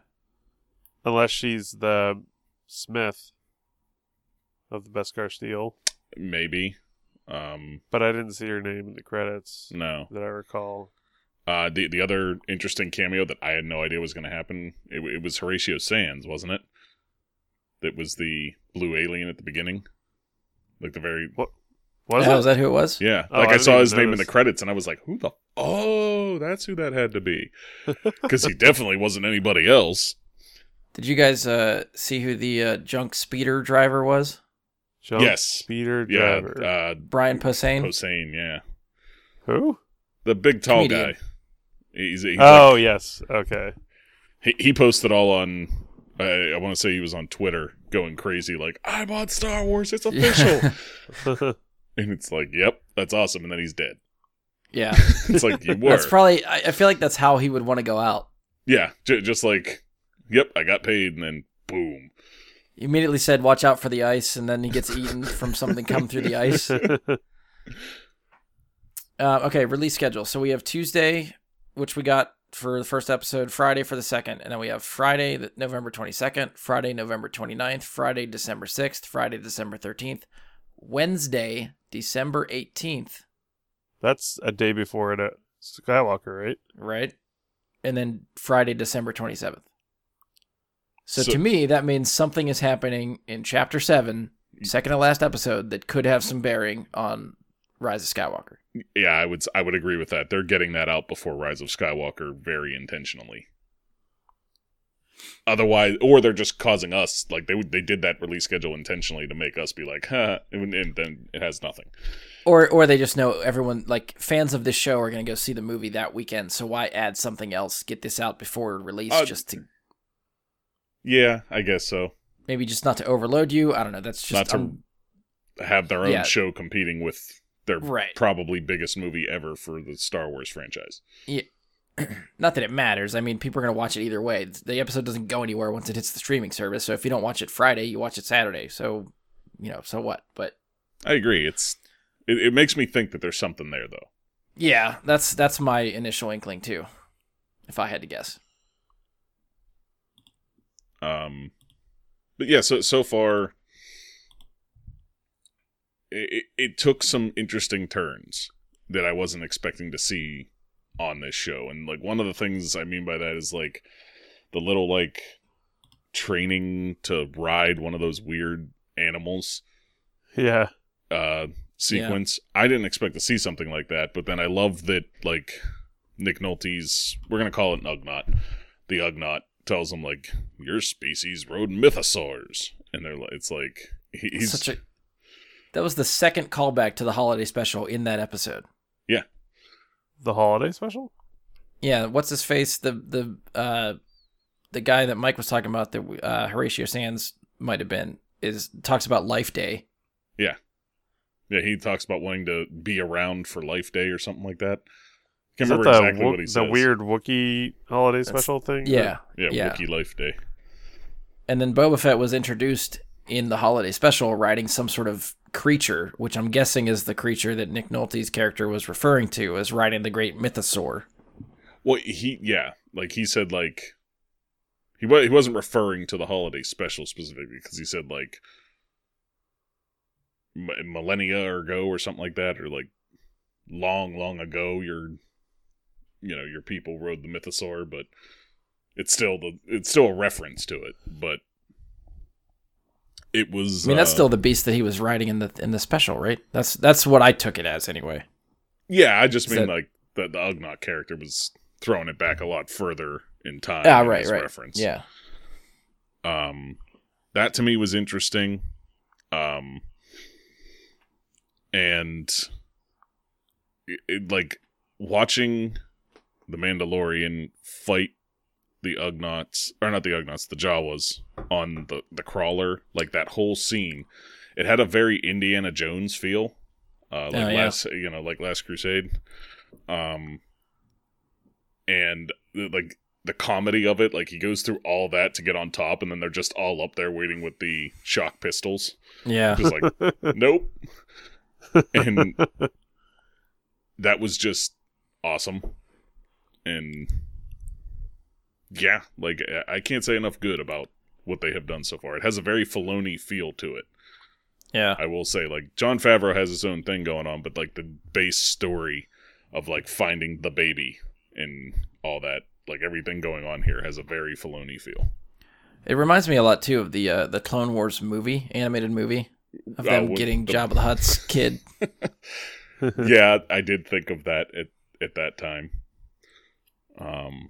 unless she's the Smith of the Beskar Steel, maybe. Um, but I didn't see her name in the credits no. that I recall. Uh, the the other interesting cameo that I had no idea was going to happen. It, it was Horatio Sanz, wasn't it? That was the blue alien at the beginning, like the very Was oh, it? is that who it was? yeah. Oh, like I I, saw even his name in the credits, and I was like, "Who the? Oh, that's who that had to be," because he definitely wasn't anybody else. Did you guys uh, see who the uh, junk speeder driver was? Jump Yes. Speeder Yeah, driver. uh, Brian Posehn. Hossein. Yeah, Who? the big tall Comedian. guy. He's, he's oh like- yes, okay. he, he posted all on. I, I want to say he was on Twitter going crazy, like I'm on Star Wars, it's official, and it's like, yep, that's awesome, and then he's dead. Yeah, It's like you were, that's probably. I, I feel like that's how he would want to go out. yeah, j- just like, yep, I got paid, and then boom. He immediately said, "Watch out for the ice," and then he gets eaten from something come through the ice. Uh, okay, release schedule. So we have Tuesday, which we got for the first episode, Friday for the second, and then we have Friday, November 22nd, Friday, November 29th, Friday, December 6th, Friday, December 13th, Wednesday, December 18th, That's a day before it at Skywalker, right? right? And then Friday, December 27th. So, So- to me, that means something is happening in Chapter 7, second to last episode, that could have some bearing on Rise of Skywalker. Yeah, I would I would agree with that. They're getting that out before Rise of Skywalker very intentionally. Otherwise, or they're just causing us like they they did that release schedule intentionally to make us be like, huh, and, and then it has nothing. Or or they just know everyone like fans of this show are going to go see the movie that weekend, so why add something else? Get this out before release Uh, just to Yeah, I guess so. maybe just not to overload you. I don't know. That's just Not to um, Have their own Yeah. show competing with their Right. probably biggest movie ever for the Star Wars franchise. not that it matters. I mean, people are going to watch it either way. The episode doesn't go anywhere once it hits the streaming service. So if you don't watch it Friday, you watch it Saturday. So, you know, so what? But I agree. It's it, it makes me think that there's something there though. yeah, that's that's my initial inkling too. If I had to guess. Um, but yeah, so so far, it, it, it took some interesting turns that I wasn't expecting to see on this show, and like one of the things I mean by that is like the little like training to ride one of those weird animals Yeah. uh sequence. I didn't expect to see something like that, but then I love that like Nick Nolte's we're gonna call it an Ugnaught. The Ugnaught tells him like your species rode mythosaurs, and they're like it's like he's Such a That was the second callback to the holiday special in that episode. The holiday special? Yeah, what's his face? The the uh the guy that Mike was talking about that uh Horatio Sanz might have been is talks about Life Day. yeah yeah, he talks about wanting to be around for Life Day or something like that. Can't that remember the, exactly Wook- what he says. the weird Wookiee holiday special thing? Yeah. yeah, yeah. Wookiee Life Day. And then Boba Fett was introduced in the holiday special riding some sort of creature, which I'm guessing is the creature that Nick Nolte's character was referring to as riding the great mythosaur. Well, he yeah, like he said like he he wasn't referring to the holiday special specifically because he said like m- millennia ago or something like that or like long long ago your you know your people rode the mythosaur but it's still the it's still a reference to it but it was I mean, that's uh, still the beast that he was riding in the in the special, right? That's that's what I took it as anyway. yeah i just Is mean that- like the the ugnaught character was throwing it back a lot further in time Ah, in right, right. reference Yeah. um that to me was interesting um and it, it- like watching the mandalorian fight the ugnaughts or not the ugnaughts the jawas on the the crawler like that whole scene it had a very indiana jones feel uh like Oh, yeah. last you know like last crusade um and like the comedy of it like he goes through all that to get on top and then they're just all up there waiting with the shock pistols Yeah. just like nope and that was just awesome and yeah like I- can't say enough good about what they have done so far it has a very Filoni feel to it Yeah. i will say like Jon Favreau has his own thing going on but like the base story of like finding the baby and all that like everything going on here has a very Filoni feel It reminds me a lot too of the uh, the Clone Wars movie, animated movie, of Uh, them with getting the- Jabba the Hutt's kid. yeah i did think of that at, at that time um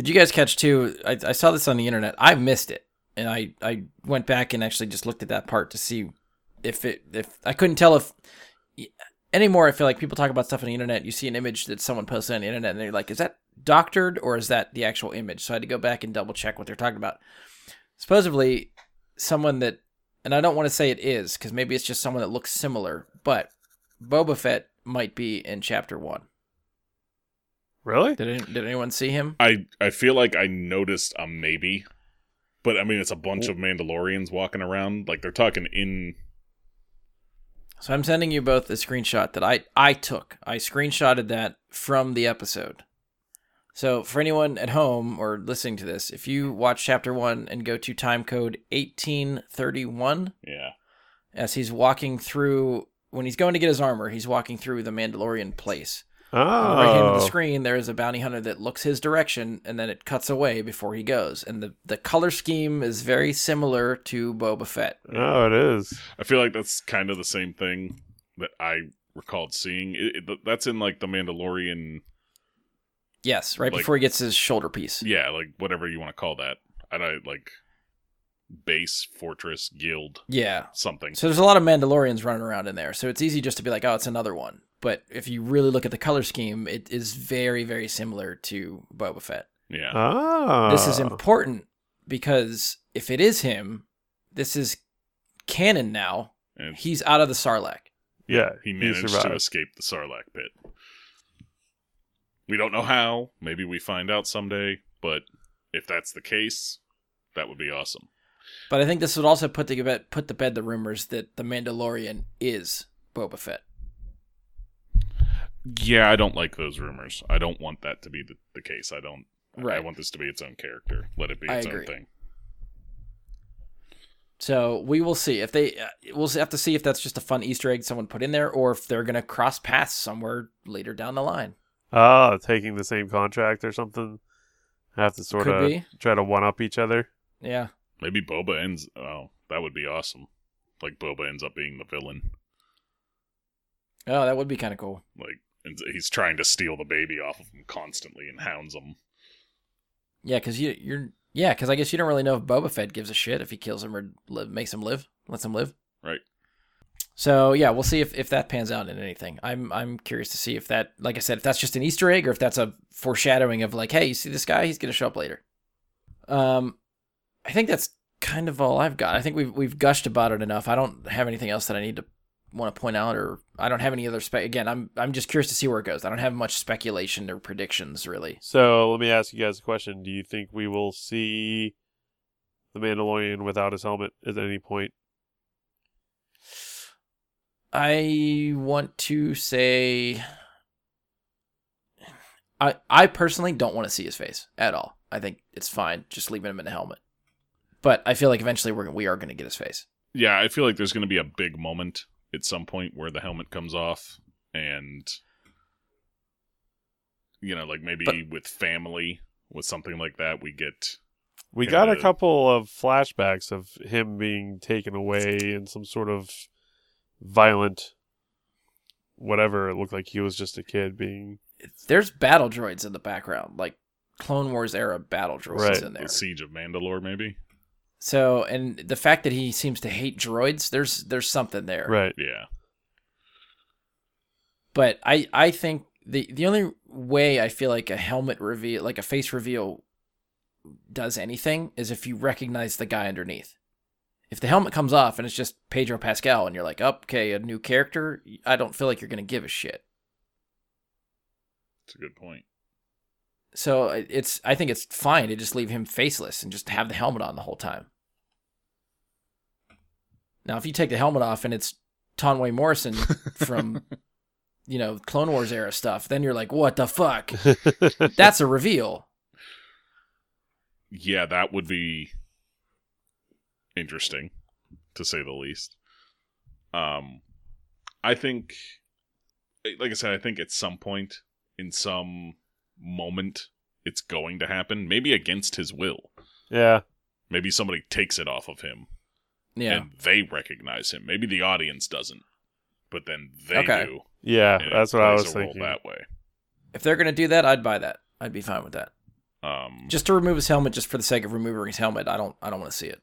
Did you guys catch too? I, I saw this on the internet. I missed it, and I, I went back and actually just looked at that part to see if it if I couldn't tell if anymore. I feel like people talk about stuff on the internet. You see an image that someone posted on the internet, and they're like, "Is that doctored or is that the actual image?" So I had to go back and double check what they're talking about. Supposedly, someone that, and I don't want to say it is because maybe it's just someone that looks similar, but Boba Fett might be in Chapter One. Really? Did any, did anyone see him? I I feel like I noticed a maybe, but I mean it's a bunch of Mandalorians walking around. Like they're talking in. So I'm sending you both a screenshot that I I took. I screenshotted that from the episode. So for anyone at home or listening to this, if you watch chapter 1 and go to time code 1831 Yeah, as he's walking through when he's going to get his armor, he's walking through the Mandalorian place. Oh. On the right hand of the screen, there is a bounty hunter that looks his direction, and then it cuts away before he goes. And the, the color scheme is very similar to Boba Fett. Oh, it is. I feel like that's kind of the same thing that I recalled seeing. It, it, that's in like the Mandalorian. Yes, right Like- before he gets his shoulder piece. Yeah, like whatever you want to call that. I don't like base, fortress, guild, Yeah. something. So there's a lot of Mandalorians running around in there. So it's easy just to be like, oh, it's another one. But if you really look at the color scheme, it is very, very similar to Boba Fett. Yeah, Oh. This is important because if it is him, this is canon now. and He's out of the Sarlacc. Yeah. he managed to escape the Sarlacc pit. We don't know how. Maybe we find out someday. But if that's the case, that would be awesome. But I think this would also put to bed, put to bed the rumors that the Mandalorian is Boba Fett. Yeah, I don't like those rumors. I don't want that to be the, the case. I don't. Right. I Right. want this to be its own character. Let it be I its agree. own thing. So we will see if they. Uh, we'll have to see if that's just a fun Easter egg someone put in there, or if they're gonna cross paths somewhere later down the line. Oh, taking the same contract or something. Have to sort Could of be. try to one up each other. Yeah. Maybe Boba ends. Oh, that would be awesome. Like Boba ends up being the villain. Oh, that would be kind of cool. Like and he's trying to steal the baby off of him constantly and hounds him. Yeah, because you, you're. Yeah, because I guess you don't really know if Boba Fett gives a shit if he kills him or li- makes him live, lets him live. Right. So yeah, we'll see if, if that pans out in anything. I'm I'm curious to see if that, like I said, if that's just an Easter egg or if that's a foreshadowing of like, hey, you see this guy? He's gonna show up later. Um, I think that's kind of all I've got. I think we've we've gushed about it enough. I don't have anything else that I need to want to point out, or I don't have any other spec. Again, I'm I'm just curious to see where it goes. I don't have much speculation or predictions really. So let me ask you guys a question. Do you think we will see the Mandalorian without his helmet at any point? I want to say I I personally don't want to see his face at all. I think it's fine just leaving him in the helmet. But I feel like eventually we're we are going to get his face. Yeah, I feel like there's going to be a big moment at some point where the helmet comes off, and you know, like maybe But- with family, with something like that, we get We Yeah, got a couple of flashbacks of him being taken away in some sort of violent whatever. It looked like he was just a kid being There's battle droids in the background, like Clone Wars era battle droids Right. in there. the siege of Mandalore, maybe. So, and the fact that he seems to hate droids, there's there's something there. right. Yeah, But I I think the the only way I feel like a helmet reveal, like a face reveal, does anything is if you recognize the guy underneath. If the helmet comes off and it's just Pedro Pascal and you're like, oh, okay, a new character, I don't feel like you're gonna give a shit. it's a good point. So it's I think it's fine to just leave him faceless and just have the helmet on the whole time. Now, if you take the helmet off and it's Temuera Morrison from, you know, Clone Wars era stuff, then you're like, what the fuck? That's a reveal. Yeah, that would be interesting, to say the least. Um, I think, like I said, I think at some point, in some moment, it's going to happen. Maybe against his will. yeah. Maybe somebody takes it off of him, Yeah. and they recognize him. Maybe the audience doesn't, but then they Okay. do. Yeah, that's what I was thinking. That way. If they're gonna do that, I'd buy that. I'd be fine with that. Um, Just to remove his helmet, just for the sake of removing his helmet, I don't. I don't want to see it.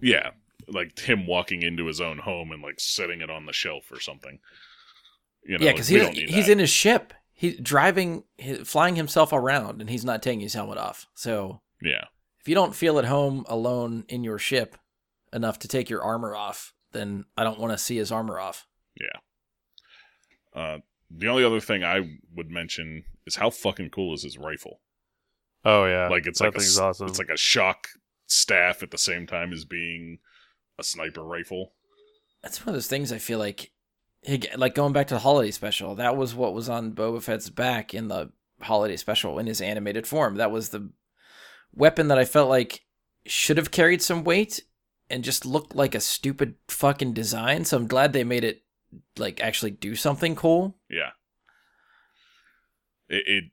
yeah, like him walking into his own home and like setting it on the shelf or something. You know, yeah, because we he's he's that. in his ship. He's driving, he, flying himself around, and he's not taking his helmet off. So yeah. if you don't feel at home alone in your ship enough to take your armor off, then I don't want to see his armor off. Yeah. Uh, the only other thing I would mention is how fucking cool is his rifle? Oh yeah, Like it's that like a, thing's s- awesome. it's like a shock staff at the same time as being a sniper rifle. That's one of those things I feel like, he- like going back to the holiday special. That was what was on Boba Fett's back in the holiday special in his animated form. That was the weapon that I felt like should have carried some weight and just looked like a stupid fucking design. So I'm glad they made it like actually do something cool. Yeah. It, it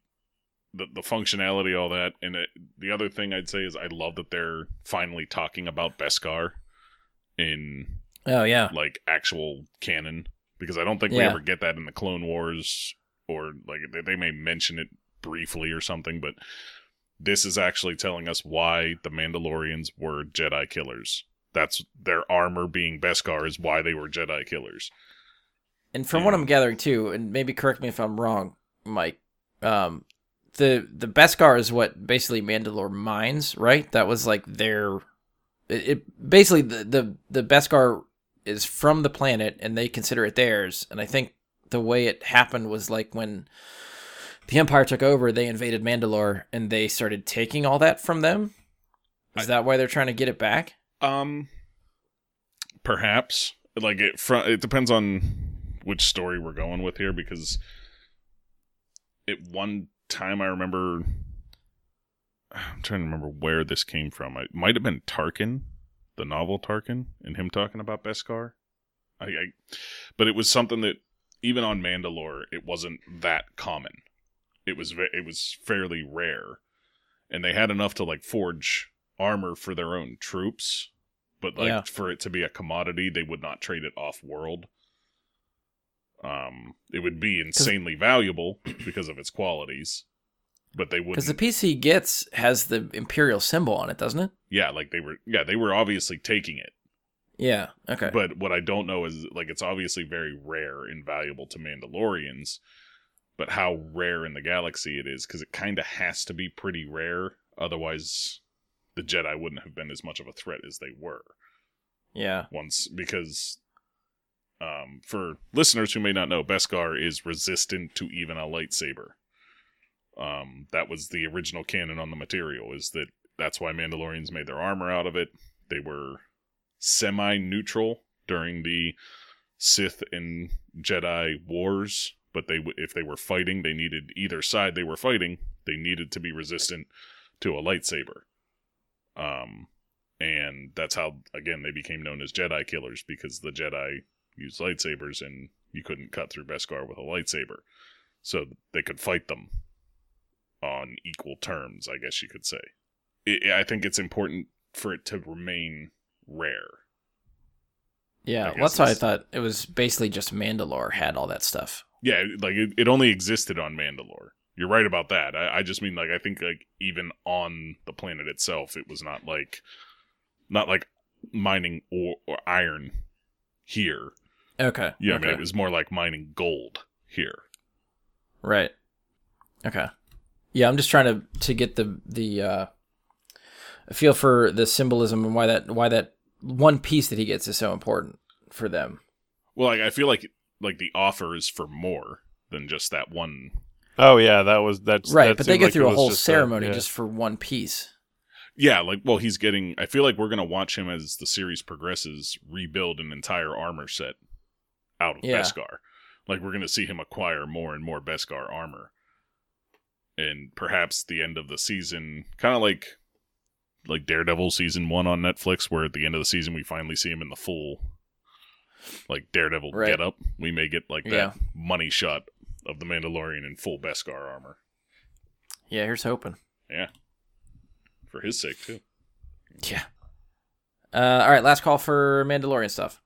the the functionality, all that, and it, the other thing I'd say is I love that they're finally talking about Beskar in Oh yeah, like actual canon because I don't think we ever get that in the Clone Wars or like they, they may mention it briefly or something, but this is actually telling us why the Mandalorians were Jedi killers. That's their armor being Beskar is why they were Jedi killers. and from what I'm gathering too, and maybe correct me if I'm wrong, Mike. Um, the the Beskar is what basically Mandalore mines, right? That was like their. It, it basically the, the the Beskar is from the planet, and they consider it theirs. And I think the way it happened was like when the Empire took over, they invaded Mandalore, and they started taking all that from them. Is I- that why they're trying to get it back? Um, perhaps like it. Fr- it depends on which story we're going with here because at one time I remember. I'm trying to remember where this came from. It might have been Tarkin, the novel Tarkin, and him talking about Beskar. I, I, but it was something that even on Mandalore, it wasn't that common. It was it was fairly rare, and they had enough to like forge armor for their own troops, but like Yeah. for it to be a commodity, they would not trade it off world. Um, it would be insanely valuable because of its qualities, but they wouldn't. Because the piece he gets has the Imperial symbol on it, doesn't it? yeah, like they were. Yeah, they were obviously taking it. Yeah. Okay. But what I don't know is like it's obviously very rare and valuable to Mandalorians, but how rare in the galaxy it is because it kind of has to be pretty rare. Otherwise, the Jedi wouldn't have been as much of a threat as they were yeah. once. Because um, for listeners who may not know, Beskar is resistant to even a lightsaber. Um, that was the original canon on the material. Is that that's why Mandalorians made their armor out of it. They were semi-neutral during the Sith and Jedi wars, but they if they were fighting, they needed either side they were fighting, they needed to be resistant to a lightsaber. Um, and that's how again they became known as Jedi killers because the Jedi used lightsabers and you couldn't cut through Beskar with a lightsaber, so they could fight them on equal terms, I guess you could say. I I think it's important for it to remain rare. Yeah, well, that's why I thought it was basically just Mandalore had all that stuff. Yeah, like it, it only existed on Mandalore. You're right about that. I, I just mean like I think like even on the planet itself, it was not like not like mining or, or iron here. Okay. Yeah, okay. I mean it was more like mining gold here. right. Okay. Yeah, I'm just trying to to get the the uh, feel for the symbolism and why that why that one piece that he gets is so important for them. Well, like, I feel like like the offer is for more than just that one. Oh yeah, that was that's Right, that but they go like through a whole just ceremony yeah. just for one piece. Yeah, like well, he's getting. I feel like we're gonna watch him as the series progresses rebuild an entire armor set out of Yeah. Beskar. Like we're gonna see him acquire more and more Beskar armor, and perhaps the end of the season, kind of like like Daredevil season one on Netflix, where at the end of the season we finally see him in the full like Daredevil Right. get up. We may get like that Yeah. money shot of the Mandalorian in full Beskar armor Yeah, here's hoping. Yeah. For his sake too. Yeah. Uh, all right, last call for Mandalorian stuff.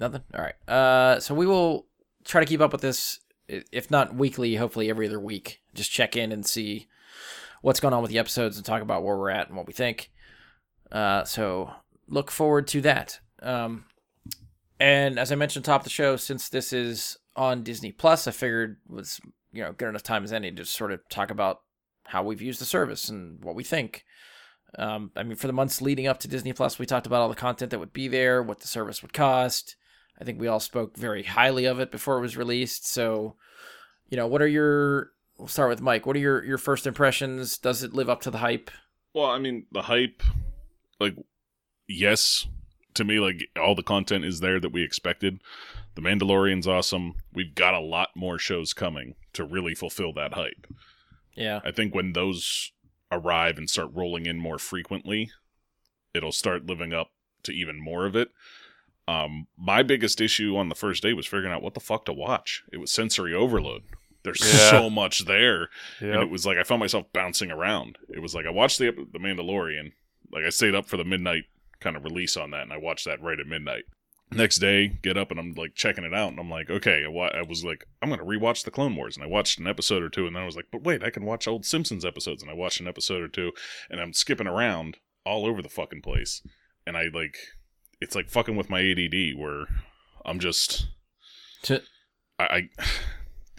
Nothing. All right. Uh, so we will try to keep up with this, if not weekly, hopefully every other week. Just check in and see what's going on with the episodes and talk about where we're at and what we think. Uh, so look forward to that. Um, And as I mentioned top of the show, since this is on Disney Plus, I figured was you know good enough time as any to sort of talk about how we've used the service and what we think. Um, I mean, for the months leading up to Disney Plus, we talked about all the content that would be there, what the service would cost. I think we all spoke very highly of it before it was released. So, you know, what are your? We'll start with Mike. What are your your first impressions? Does it live up to the hype? Well, I mean, the hype, like, yes, to me, like, all the content is there that we expected. The Mandalorian's awesome. We've got a lot more shows coming to really fulfill that hype. Yeah, I think when those arrive and start rolling in more frequently, it'll start living up to even more of it. Um, my biggest issue on the first day was figuring out what the fuck to watch. It was sensory overload. There's Yeah. so much there, and it was like I found myself bouncing around. It was like I watched the the Mandalorian, like I stayed up for the midnight kind of release on that, and I watched that right at midnight. Next day, get up and I'm like checking it out, and I'm like, okay, I, wa- I was like, I'm gonna rewatch the Clone Wars, and I watched an episode or two, and then I was like, but wait, I can watch old Simpsons episodes, and I watched an episode or two, and I'm skipping around all over the fucking place, and I like, it's like fucking with my ADD where I'm just To- I, I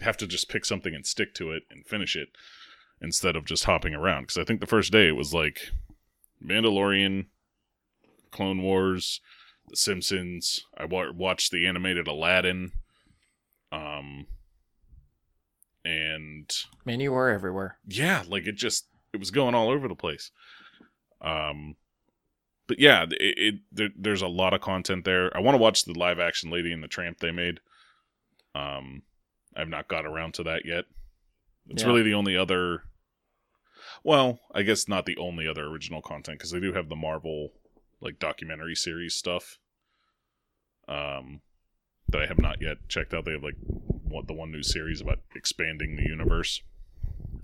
have to just pick something and stick to it and finish it instead of just hopping around. Because I think the first day it was like Mandalorian, Clone Wars, The Simpsons. I wa- watched the animated Aladdin, um, and man, you were everywhere. yeah, like it just it was going all over the place. Um, but yeah, it, it there, there's a lot of content there. I want to watch the live action Lady and the Tramp they made. Um, I've not got around to that yet. It's Yeah. really the only other. Well, I guess not the only other original content because they do have the Marvel like documentary series stuff. Um, that I have not yet checked out. They have like what the one new series about expanding the universe.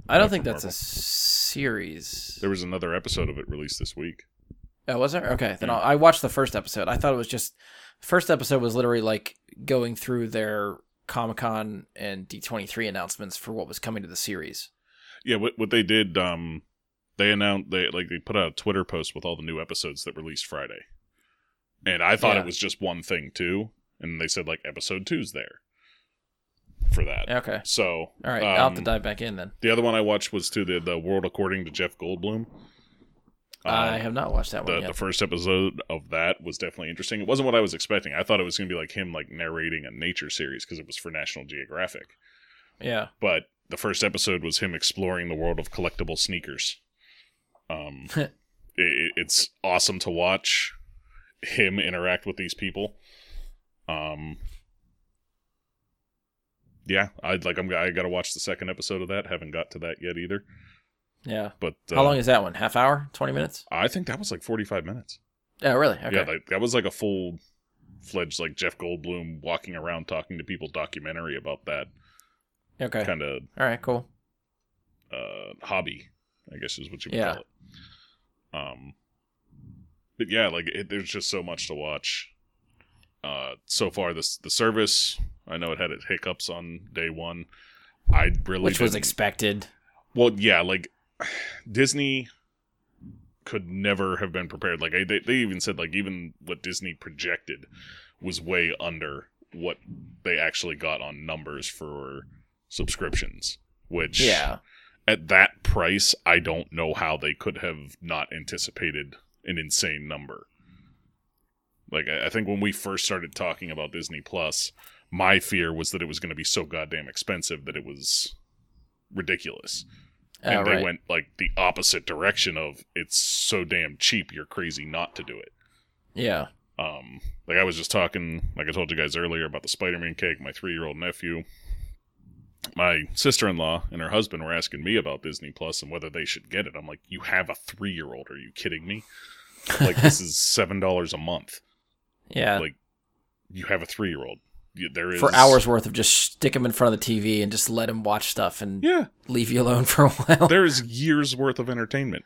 I don't think that's a series. There was another episode of it released this week. Oh, was there? Okay, then Yeah. I watched the first episode. I thought it was just first episode was literally like going through their Comic Con and D twenty three announcements for what was coming to the series. Yeah, what what they did, um, they announced they like they put out a Twitter post with all the new episodes that released Friday, and I thought Yeah. it was just one thing too, and they said like episode two's there for that. Okay, So all right, I'll have to um, dive back in then. The other one I watched was to the the World According to Jeff Goldblum. I Um, have not watched that one the, yet. the first episode of that was definitely interesting. It wasn't what I was expecting. I thought it was going to be like him like narrating a nature series because it was for National Geographic. yeah, but the first episode was him exploring the world of collectible sneakers. Um, it, it's awesome to watch him interact with these people. Um, yeah, I'd like. I'm. I got to watch the second episode of that. Haven't got to that yet either. Yeah. But uh, How long is that one? Half hour? Twenty minutes? I think that was like 45 minutes. Oh, really? Okay. Yeah, like, that was like a full fledged like Jeff Goldblum walking around talking to people documentary about that okay. kind of All right. Cool. uh, hobby, I guess is what you would Yeah. call it. Um, but yeah, like it, there's just so much to watch. Uh, so far, this the service. I know it had its hiccups on day one. I really Which was expected. well, yeah, like Disney could never have been prepared. Like they, they even said, like even what Disney projected was way under what they actually got on numbers for subscriptions. Which Yeah. at that price, I don't know how they could have not anticipated an insane number. Like I I think when we first started talking about Disney Plus, my fear was that it was going to be so goddamn expensive that it was ridiculous. And Oh, they right. went like the opposite direction of it's so damn cheap, you're crazy not to do it. Yeah. Um, like I was just talking, like I told you guys earlier about the Spider-Man cake. My three-year-old nephew, my sister-in-law, and her husband were asking me about Disney Plus and whether they should get it. I'm like, you have a three-year-old? Are you kidding me? Like this is seven dollars a month. Yeah. Like you have a three-year-old. There is for hours worth of just stick him in front of the TV and just let him watch stuff and Yeah, leave you alone for a while. there is years worth of entertainment,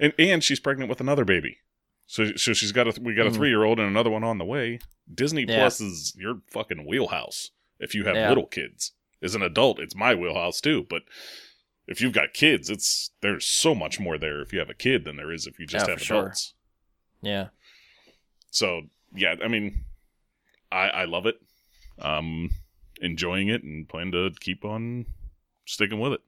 and and she's pregnant with another baby, so so she's got a we got a Mm. three year old and another one on the way. Disney Yeah. Plus is your fucking wheelhouse if you have Yeah. little kids. As an adult, it's my wheelhouse too, but. If you've got kids, it's there's so much more there if you have a kid than there is if you just Yeah, have for sure. adults. yeah. So yeah, I mean, I I love it. Um, enjoying it and plan to keep on sticking with it.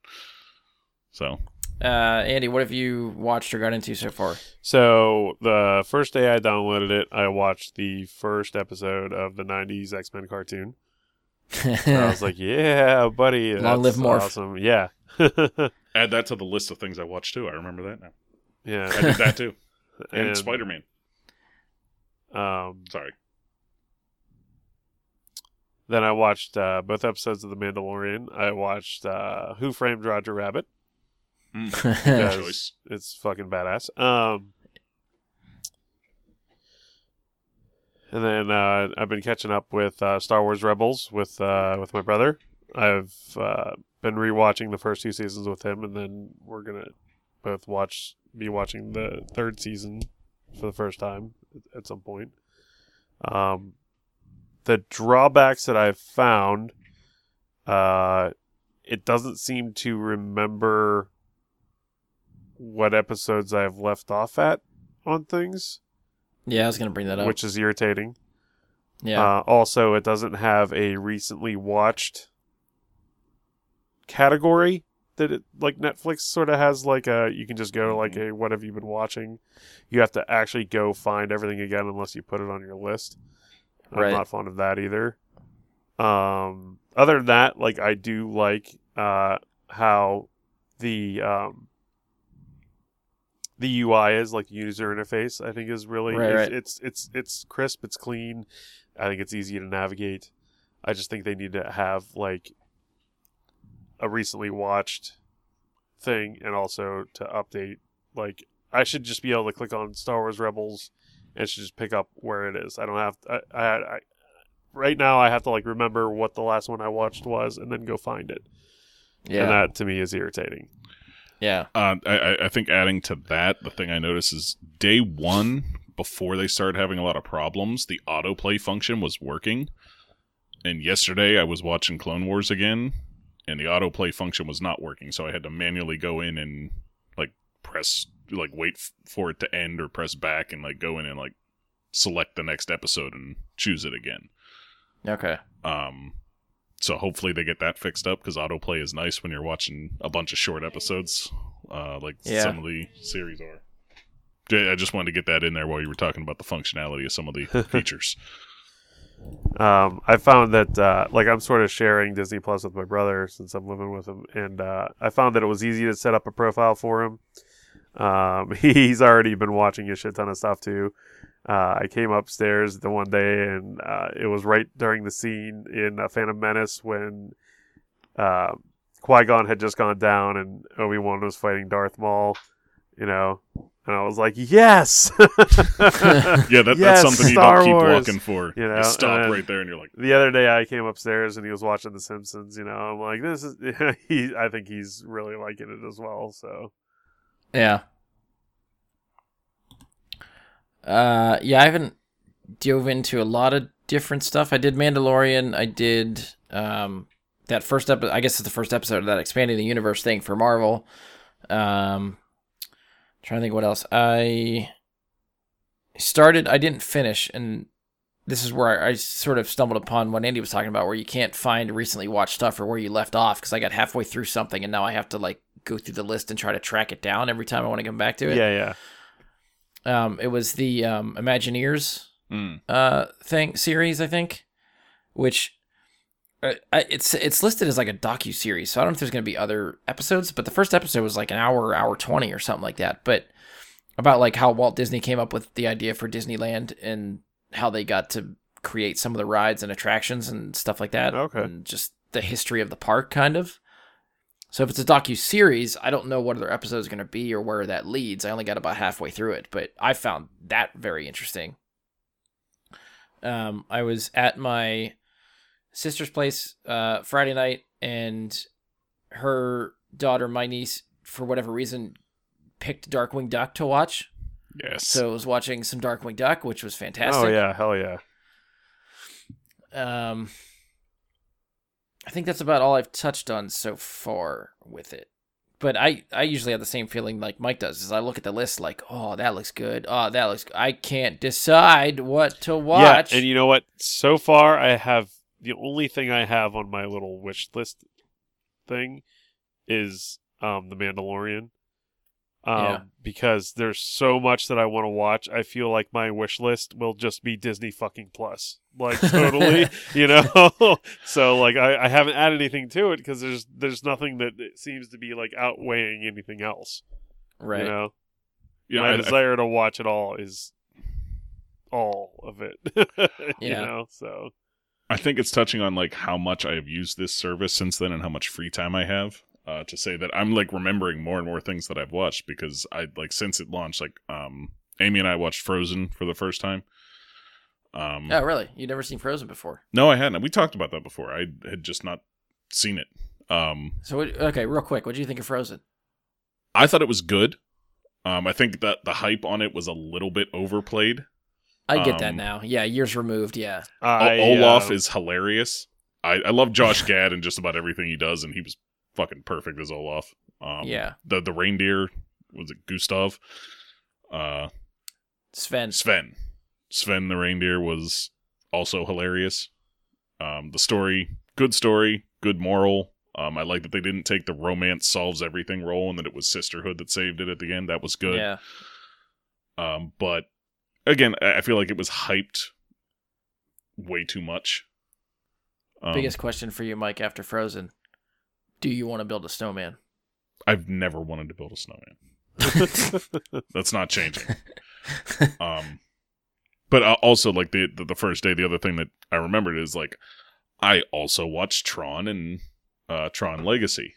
So Uh, Andy, what have you watched or got into so far? So the first day I downloaded it, I watched the first episode of the '90s X Men cartoon. And I was like, "Yeah, buddy, Long that's live Morph. awesome!" Yeah, add that to the list of things I watched too. I remember that now. yeah. I did that too. and, And- Spider Man. Um, Sorry. Then I watched uh, both episodes of The Mandalorian. I watched uh, Who Framed Roger Rabbit. Good. It's fucking badass. Um, and then uh, I've been catching up with uh, Star Wars Rebels with uh, with my brother. I've uh, been rewatching the first two seasons with him, and then we're gonna both watch be watching the third season for the first time at some point. Um, the drawbacks that I've found, uh, it doesn't seem to remember what episodes I've left off at on things, yeah, I was gonna bring that up. which is irritating. yeah, Uh, also, it doesn't have a recently watched category that it like Netflix sort of has. Like a you can just go like a what have you been watching. You have to actually go find everything again unless you put it on your list. I'm Right. not fond of that either. Um, other than that, like I do like uh, how the um, the UI is like user interface. I think is really Right, it's, right. it's it's it's crisp. It's clean. I think it's easy to navigate. I just think they need to have like a recently watched thing and also to update like I should just be able to click on Star Wars Rebels and it should just pick up where it is. I don't have I, I, I right now I have to like remember what the last one I watched was and then go find it. yeah, And that to me is irritating. yeah. Uh, I, I- I think adding to that, the thing I noticed is day one, before they started having a lot of problems, the autoplay function was working. And yesterday I was watching Clone Wars again, and the autoplay function was not working. So I had to manually go in and like press, like wait f- for it to end or press back and like go in and like select the next episode and choose it again. Okay. Um, so hopefully they get that fixed up because autoplay is nice when you're watching a bunch of short episodes, uh, like Yeah. some of the series are. Yeah, I just wanted to get that in there while you were talking about the functionality of some of the features. Um, I found that uh, like I'm sort of sharing Disney Plus with my brother since I'm living with him, and uh, I found that it was easy to set up a profile for him. Um, he's already been watching a shit ton of stuff too. Uh, I came upstairs the one day, and uh, it was right during the scene in uh, Phantom Menace when uh, Qui Gon had just gone down, and Obi Wan was fighting Darth Maul. You know, and I was like, "Yes!" Yeah, that, Yes, that's something you Star don't keep Wars. looking for. You know, you stop and- right there and you're like, the other day I came upstairs and he was watching The Simpsons. You know, I'm like, this is. he, I think he's really liking it as well. So Yeah. Uh, yeah, I haven't dove into a lot of different stuff. I did Mandalorian. I did um that first episode. I guess it's the first episode of that expanding the universe thing for Marvel. Um, trying to think what else. I started. I didn't finish, and this is where I, I sort of stumbled upon what Andy was talking about, where you can't find recently watched stuff or where you left off because I got halfway through something and now I have to like go through the list and try to track it down every time I want to come back to it. yeah, yeah. Um, it was the um, Imagineers mm, uh thing series, I think, which uh, I- it's it's listed as like a docu series. So I don't know if there's going to be other episodes, but the first episode was like an hour, hour twenty or something like that. But about like how Walt Disney came up with the idea for Disneyland and how they got to create some of the rides and attractions and stuff like that. Okay. and just the history of the park, kind of. So if it's a docu series, I don't know what other episode is going to be or where that leads. I only got about halfway through it, but I found that very interesting. Um, I was at my sister's place uh, Friday night, and her daughter, my niece, for whatever reason, picked Darkwing Duck to watch. Yes. So I was watching some Darkwing Duck, which was fantastic. Oh yeah, hell yeah. Um, I think that's about all I've touched on so far with it. but I I usually have the same feeling like Mike does. Is I look at the list like, oh, that looks good. Oh, that looks. I can't decide what to watch. Yeah, and you know what? So far, I have the only thing I have on my little wish list thing is um, the Mandalorian. Um, Yeah. because there's so much that I want to watch. I feel like my wish list will just be Disney fucking plus, like totally, you know. so like I, I haven't added anything to it because there's there's nothing that seems to be like outweighing anything else. right. You know, Yeah, my I- I- desire to watch it all is all of it. you Yeah. know, so I think it's touching on like how much I have used this service since then and how much free time I have. Uh, to say that I'm like remembering more and more things that I've watched because I like since it launched, like um, Amy and I watched Frozen for the first time. Um, Oh, really? You've never seen Frozen before? no, I hadn't. We talked about that before. I had just not seen it. Um, So what, okay, real quick, what do you think of Frozen? I thought it was good. Um, I think that the hype on it was a little bit overplayed. I get that Um, now. Yeah, years removed. Yeah. I, O- Olaf uh, is hilarious. I, I love Josh Gad and just about everything he does, and he was fucking perfect as Olaf. Um, Yeah. The the reindeer was it Gustav? Uh, Sven. Sven. Sven the reindeer was also hilarious. Um, the story, good story, good moral. Um, I like that they didn't take the romance solves everything role and that it was sisterhood that saved it at the end. That was good. Yeah. Um, but again, I feel like it was hyped way too much. Um, Biggest question for you, Mike, after Frozen. Do you want to build a snowman? I've never wanted to build a snowman. That's not changing. um, but uh, also like the, the the first day, the other thing that I remembered is like I also watched Tron and uh, Tron Legacy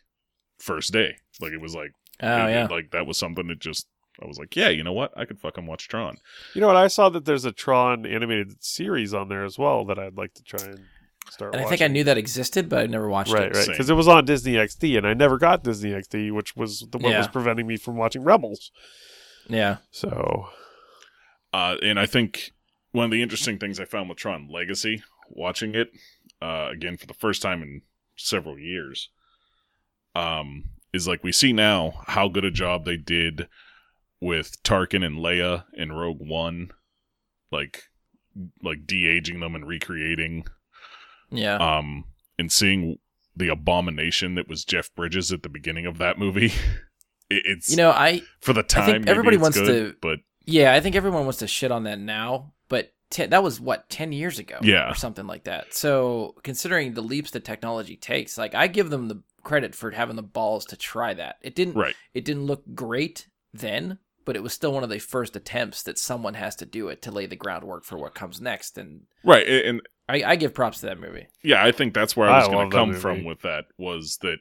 first day. Like it was like Oh it- yeah. like that was something that just I was like, yeah, you know what, I could fucking watch Tron. You know what? I saw that there's a Tron animated series on there as well that I'd like to try and start. And I think I knew that existed, but I never watched Right, it. right, Same. because it was on Disney XD, and I never got Disney XD, which was the what was preventing me from watching Rebels. Yeah. So Uh, and I think one of the interesting things I found with Tron Legacy, watching it uh, again for the first time in several years, um, is like we see now how good a job they did with Tarkin and Leia in Rogue One, like like de aging them and recreating, Yeah. um, and seeing the abomination that was Jeff Bridges at the beginning of that movie. It, it's you know, I for the time everybody wants good, to- but yeah, I think everyone wants to shit on that now, but te- that was what ten years ago, Yeah. or something like that. So considering the leaps that technology takes, like I give them the credit for having the balls to try that. It didn't. right. It didn't look great then, but it was still one of the first attempts that someone has to do it to lay the groundwork for what comes next. And Right, and I, I give props to that movie. yeah, I think that's where I I was going to come from with that was that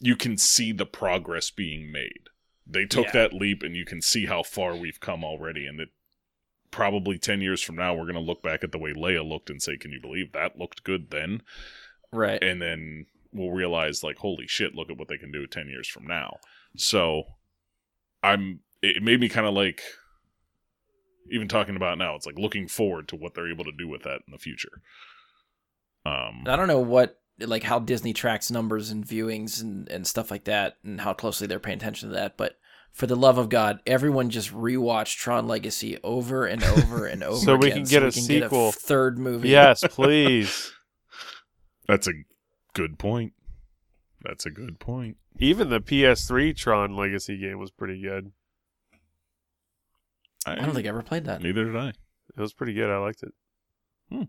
you can see the progress being made. They took Yeah. that leap, and you can see how far we've come already, and that probably ten years from now we're going to look back at the way Leia looked and say, "Can you believe that looked good then?" Right. And then we'll realize, like, holy shit, look at what they can do ten years from now. So, I'm. It made me kind of like. Even talking about now, it's like looking forward to what they're able to do with that in the future. Um, I don't know what like how Disney tracks numbers and viewings and, and stuff like that and how closely they're paying attention to that, but for the love of God, everyone just rewatch Tron Legacy over and over and over So we can get a Get sequel. a third movie. yes, please. That's a good point. That's a good point. Even the PS3 Tron Legacy game was pretty good. I, I don't think I ever played that. neither did I. It was pretty good. I liked it. Hmm.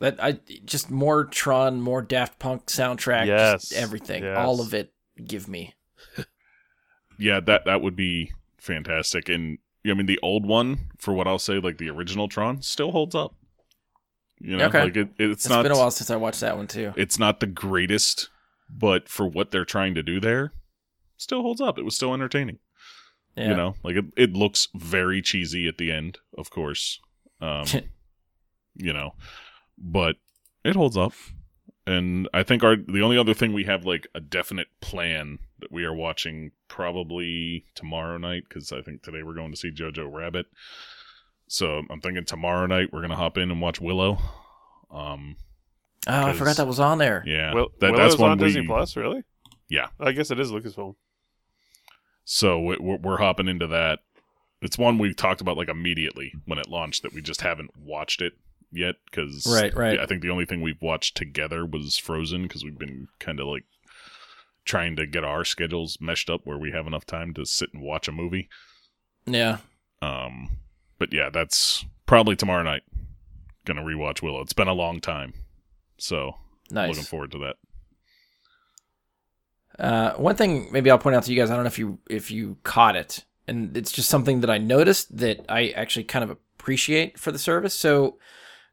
That I just more Tron, more Daft Punk soundtrack, just Yes, everything, yes. all of it. Give me. Yeah, that that would be fantastic. And I mean, the old one, for what I'll say, like the original Tron, still holds up. You know, Okay. like it, it's it's not. been a while since I watched that one too. It's not the greatest, but for what they're trying to do there, still holds up. It was still entertaining. Yeah. You know, like it, it looks very cheesy at the end, of course. Um, you know, but it holds up. And I think our the only other thing we have like a definite plan that we are watching probably tomorrow night because I think today we're going to see Jojo Rabbit. So I'm thinking tomorrow night we're gonna hop in and watch Willow. Um, oh, I forgot that was on there. yeah, well, that, Willow's that's one on we, Disney Plus, really? Yeah. I guess it is Lucasfilm. So we- we're, we're hopping into that. It's one we talked about like immediately when it launched that we just haven't watched it yet because Right, right. I think the only thing we've watched together was Frozen because we've been kind of like trying to get our schedules meshed up where we have enough time to sit and watch a movie. Yeah. Um, but yeah, that's probably tomorrow night. Gonna rewatch Willow. It's been a long time, so Nice. looking forward to that. Uh, one thing maybe I'll point out to you guys, I don't know if you if you caught it, and it's just something that I noticed that I actually kind of appreciate for the service. So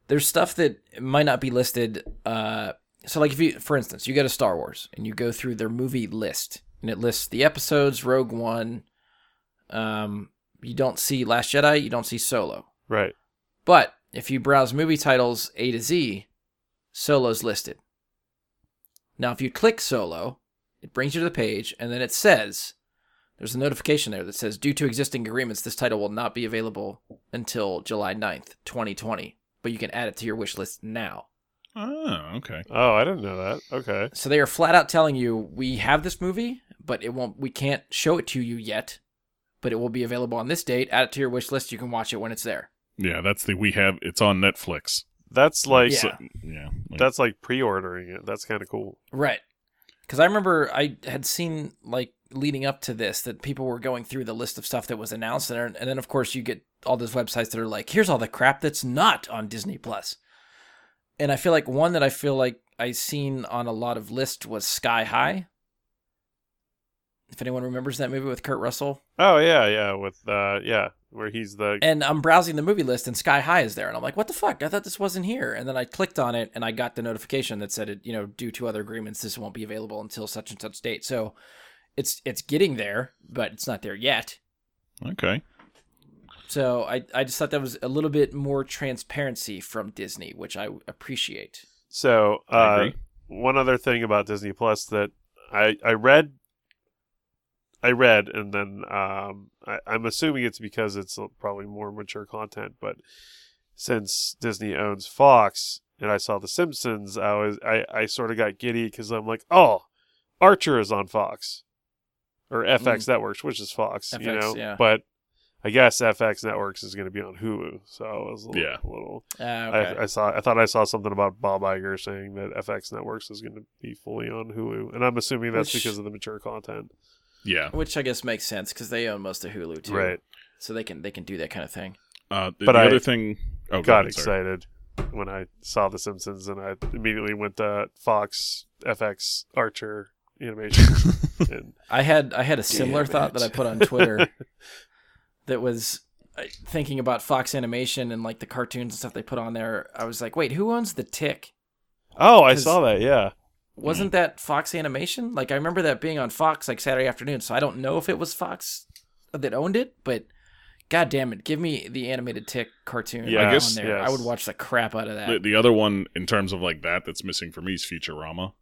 there's stuff that might not be listed. Uh, so like if you, for instance, you go to Star Wars and you go through their movie list, and it lists the episodes, Rogue One. Um, you don't see Last Jedi, you don't see Solo, Right. but if you browse movie titles A to Z, Solo's listed. Now, if you click Solo, it brings you to the page, and then it says there's a notification there that says, due to existing agreements, this title will not be available until July 9th, 2020. But you can add it to your wish list now. Oh, okay. Oh, I didn't know that. Okay. So they are flat out telling you, we have this movie, but it won't. We can't show it to you yet, but it will be available on this date. Add it to your wish list. You can watch it when it's there. Yeah, that's the we have. It's on Netflix. That's like Yeah. So, yeah. like- that's like pre-ordering it. That's kind of cool. Right. Because I remember I had seen like leading up to this that people were going through the list of stuff that was announced, and, and then of course you get all those websites that are like, here's all the crap that's not on Disney Plus. And I feel like one that I feel like I seen on a lot of lists was Sky High. If anyone remembers that movie with Kurt Russell, Oh yeah, yeah. With uh, yeah, where he's the and I'm browsing the movie list, and Sky High is there, and I'm like, what the fuck? I thought this wasn't here. And then I clicked on it, and I got the notification that said, it, you know, due to other agreements, this won't be available until such and such date. So it's it's getting there, but it's not there yet. okay. So I I just thought that was a little bit more transparency from Disney, which I appreciate. So, uh, agree. one other thing about Disney Plus that I I read, I read, and then um, I, I'm assuming it's because it's probably more mature content. But since Disney owns Fox, and I saw The Simpsons, I was I I sort of got giddy because I'm like, oh, Archer is on Fox, or FX Networks, which is Fox, you know. yeah. But I guess FX Networks is going to be on Hulu, so I was a little, Yeah. a little Uh, okay. I, I saw. I thought I saw something about Bob Iger saying that FX Networks is going to be fully on Hulu, and I'm assuming that's Which- because of the mature content, Yeah. which I guess makes sense because they own most of Hulu too, right? So they can they can do that kind of thing. Uh, the, But the I other thing. Oh, Got ahead, excited when I saw The Simpsons, and I immediately went to Fox, FX, Archer, Animation, and I had I had a similar Damn thought it. that I put on Twitter that was uh, thinking about Fox Animation and like the cartoons and stuff they put on there. I was like, wait, who owns the Tick? oh, I saw that. Yeah, Wasn't that Fox Animation? Like I remember that being on Fox like Saturday afternoon. So I don't know if it was Fox that owned it, but god damn it, give me the animated Tick cartoon Yeah, I guess- there. yes. I would watch the crap out of that. The, the other one, in terms of like that, that's missing for me is Futurama.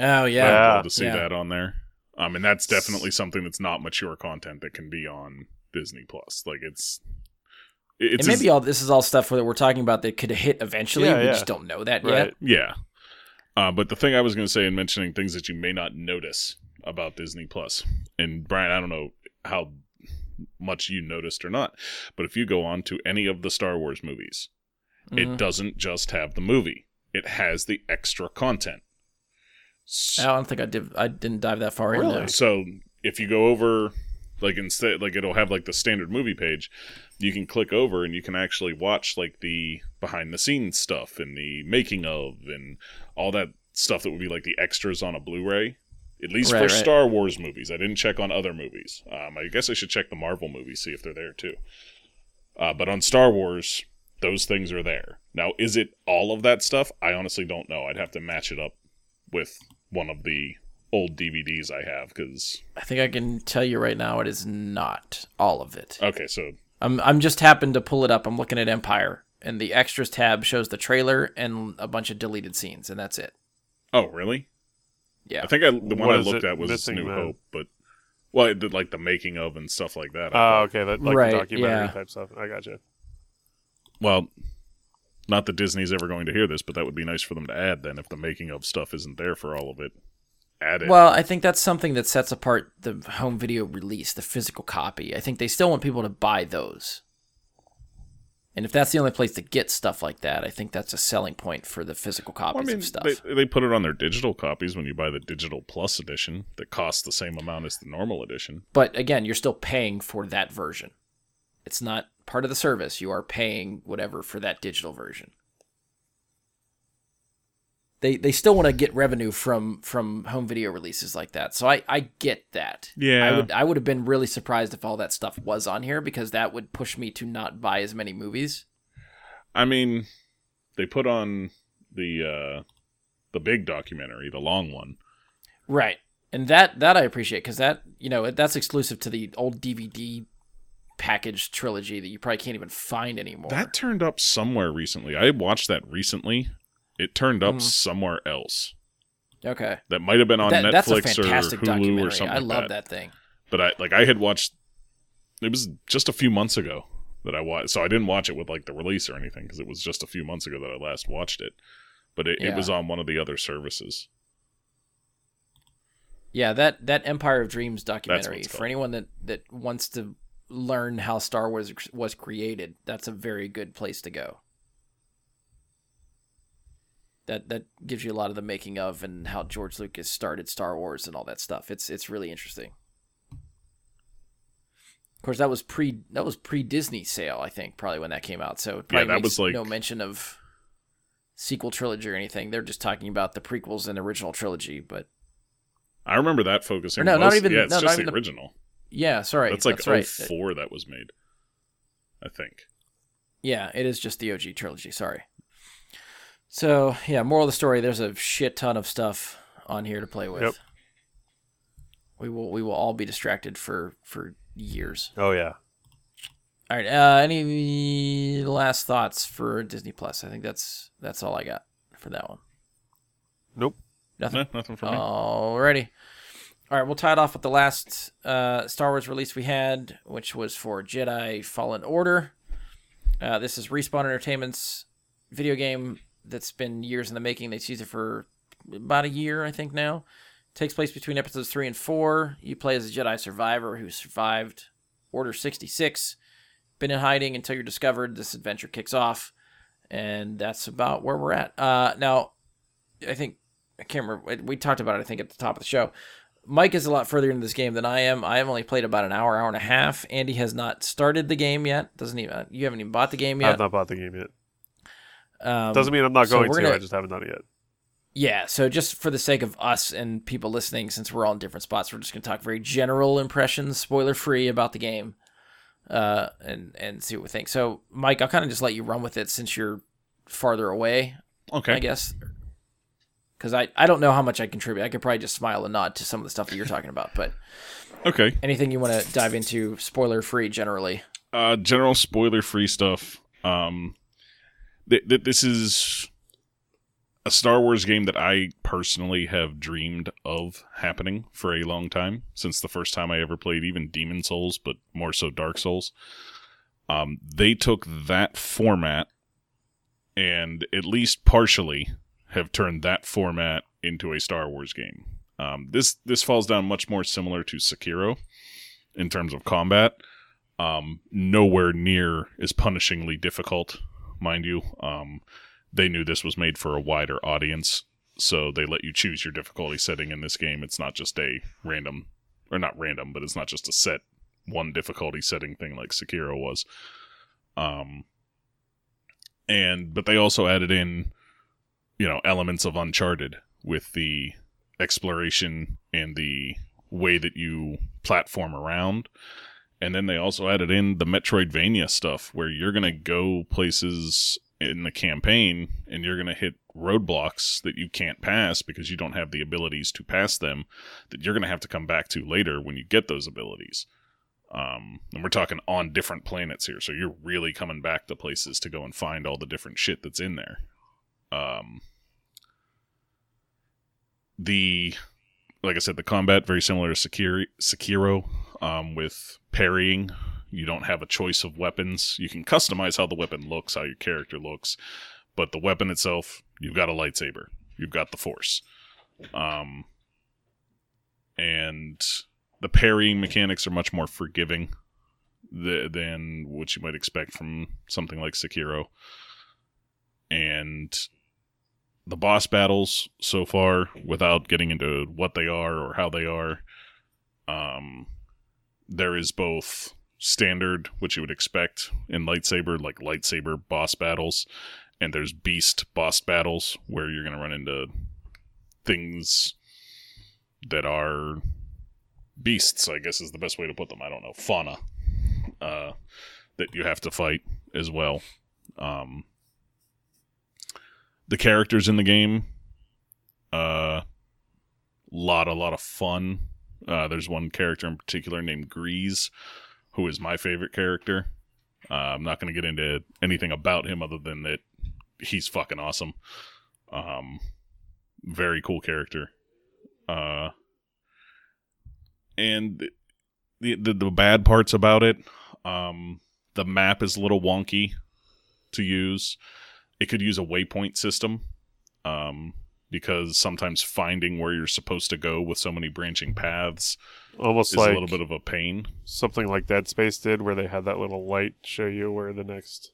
oh yeah. I'd yeah. to see Yeah. that on there. Um, and that's definitely something that's not mature content that can be on Disney Plus. Like it's, it's and as- maybe all this is all stuff that we're talking about that could hit eventually. Yeah, we yeah. just don't know that right. yet. Yeah. Uh, but the thing I was going to say in mentioning things that you may not notice about Disney Plus, and Brian, I don't know how much you noticed or not, but if you go on to any of the Star Wars movies, Mhm. it doesn't just have the movie; it has the extra content. S- I don't think I did. I didn't dive that far in Really? there. So if you go over, like instead, like it'll have like the standard movie page, you can click over and you can actually watch like the behind the scenes stuff and the making of and all that stuff that would be like the extras on a Blu-ray. At least Right, for right. Star Wars movies, I didn't check on other movies. Um, I guess I should check the Marvel movies see if they're there too. Uh, but on Star Wars, those things are there. Now, is it all of that stuff? I honestly don't know. I'd have to match it up with one of the old DVDs I have because I think I can tell you right now, it is not all of it. okay, so I'm I'm just happened to pull it up. I'm looking at Empire, and the extras tab shows the trailer and a bunch of deleted scenes, and that's it. oh really? Yeah. I think I, the one What I looked at was missing New then? Hope, but well, it did like the making of and stuff like that. Oh, thought. okay, that like Right, the documentary yeah. type stuff. I gotcha. Well, not that Disney's ever going to hear this, but that would be nice for them to add then if the making of stuff isn't there for all of it. add it. Well, I think that's something that sets apart the home video release, the physical copy. I think they still want people to buy those. And if that's the only place to get stuff like that, I think that's a selling point for the physical copies Well, I mean, of stuff. they, they put it on their digital copies when you buy the digital plus edition that costs the same amount as the normal edition. But again, you're still paying for that version. It's not part of the service. You are paying whatever for that digital version. They they still want to get revenue from from home video releases like that. So I I get that. Yeah. I would I would have been really surprised if all that stuff was on here because that would push me to not buy as many movies. I mean, they put on the uh the big documentary, the long one. Right. And that that I appreciate because that you know that's exclusive to the old DVD package trilogy that you probably can't even find anymore. That turned up somewhere recently. I watched that recently. It turned up Mhm. somewhere else. okay. That might have been on That- Netflix or Hulu or something. I like love that. that thing. But I like I had watched. It was just a few months ago that I watched, so I didn't watch it with like the release or anything because it was just a few months ago that I last watched it. But it, it was on one of the other services. Yeah, that that Empire of Dreams documentary for anyone that that wants to learn how Star Wars was created, that's a very good place to go. That that gives you a lot of the making of and how George Lucas started Star Wars and all that stuff. It's it's really interesting. Of course, that was pre that was pre Disney sale, I think, probably when that came out. So it probably that was like- no mention of sequel trilogy or anything. They're just talking about the prequels and original trilogy. But I remember that focusing. Or no, not even- Yeah, it's no, not just even the the- original. yeah, sorry, That's like that's right. 04 that was made. I think. Yeah, it is just the OG trilogy. Sorry. So yeah, moral of the story: there's a shit ton of stuff on here to play with. Yep. We will we will all be distracted for for years. Oh yeah. All right. Uh, any last thoughts for Disney Plus? I think that's that's all I got for that one. Nope. Nothing. No, nothing for me. Alrighty. All right, we'll tie it off with the last uh, Star Wars release we had, which was for Jedi Fallen Order. Uh, this is Respawn Entertainment's video game that's been years in the making. They teased it for about a year, I think now. takes place between episodes three and four. You play as a Jedi survivor who survived Order 66, been in hiding until you're discovered. This adventure kicks off, and that's about where we're at. Uh, now, I think I can't remember. We talked about it, I think, at the top of the show. Mike is a lot further into this game than I am. I have only played about an hour, hour and a half. Andy has not started the game yet. Doesn't even. You haven't even bought the game yet. I've not bought the game yet. Um, Doesn't mean I'm not so going to. gonna- I just haven't done it yet. yeah. So just for the sake of us and people listening, since we're all in different spots, we're just gonna talk very general impressions, spoiler free about the game, uh, and and see what we think. So, Mike, I'll kind of just let you run with it since you're farther away. okay. I guess. Because I, I don't know how much I contribute. I could probably just smile and nod to some of the stuff that you're talking about. But Okay. anything you want to dive into, spoiler free generally. uh general spoiler free stuff um th- th- this is a star wars game that i personally have dreamed of happening for a long time since the first time i ever played even demon souls but more so dark souls. Um they took that format and at least partially have turned that format into a star wars game. Um this this falls down much more similar to sekiro in terms of combat. Um, nowhere near as punishingly difficult, mind you. Um, they knew this was made for a wider audience, so they let you choose your difficulty setting in this game. It's not just a random, or not random, but it's not just a set one difficulty setting thing like Sekiro was. Um, and but they also added in, you know, elements of Uncharted with the exploration and the way that you platform around. And then they also added in the Metroidvania stuff where you're going to go places in the campaign and you're going to hit roadblocks that you can't pass because you don't have the abilities to pass them that you're going to have to come back to later when you get those abilities. Um, and we're talking on different planets here, so you're really coming back to places to go and find all the different shit that's in there. Um, the like I said, the combat very similar to Sekiro, Sekiro um, with parrying. You don't have a choice of weapons. You can customize how the weapon looks, how your character looks, but the weapon itself, you've got a lightsaber, you've got the Force. Um, and the parrying mechanics are much more forgiving th- than what you might expect from something like Sekiro. And the boss battles so far, without getting into what they are or how they are, um, there is both standard, which you would expect in lightsaber, like lightsaber boss battles, and there's beast boss battles where you're going to run into things that are beasts, I guess is the best way to put them. I don't know. Fauna. Uh, that you have to fight as well. Um, the characters in the game, uh, lot, a lot of fun. Uh, there's one character in particular named Greez, who is my favorite character. Uh, I'm not going to get into anything about him other than that he's fucking awesome. Um, very cool character. Uh, and the, the the bad parts about it, um, the map is a little wonky to use. It could use a waypoint system, um, because sometimes finding where you're supposed to go with so many branching paths Almost is like a little bit of a pain. something like Dead Space did, where they had that little light show you where the next.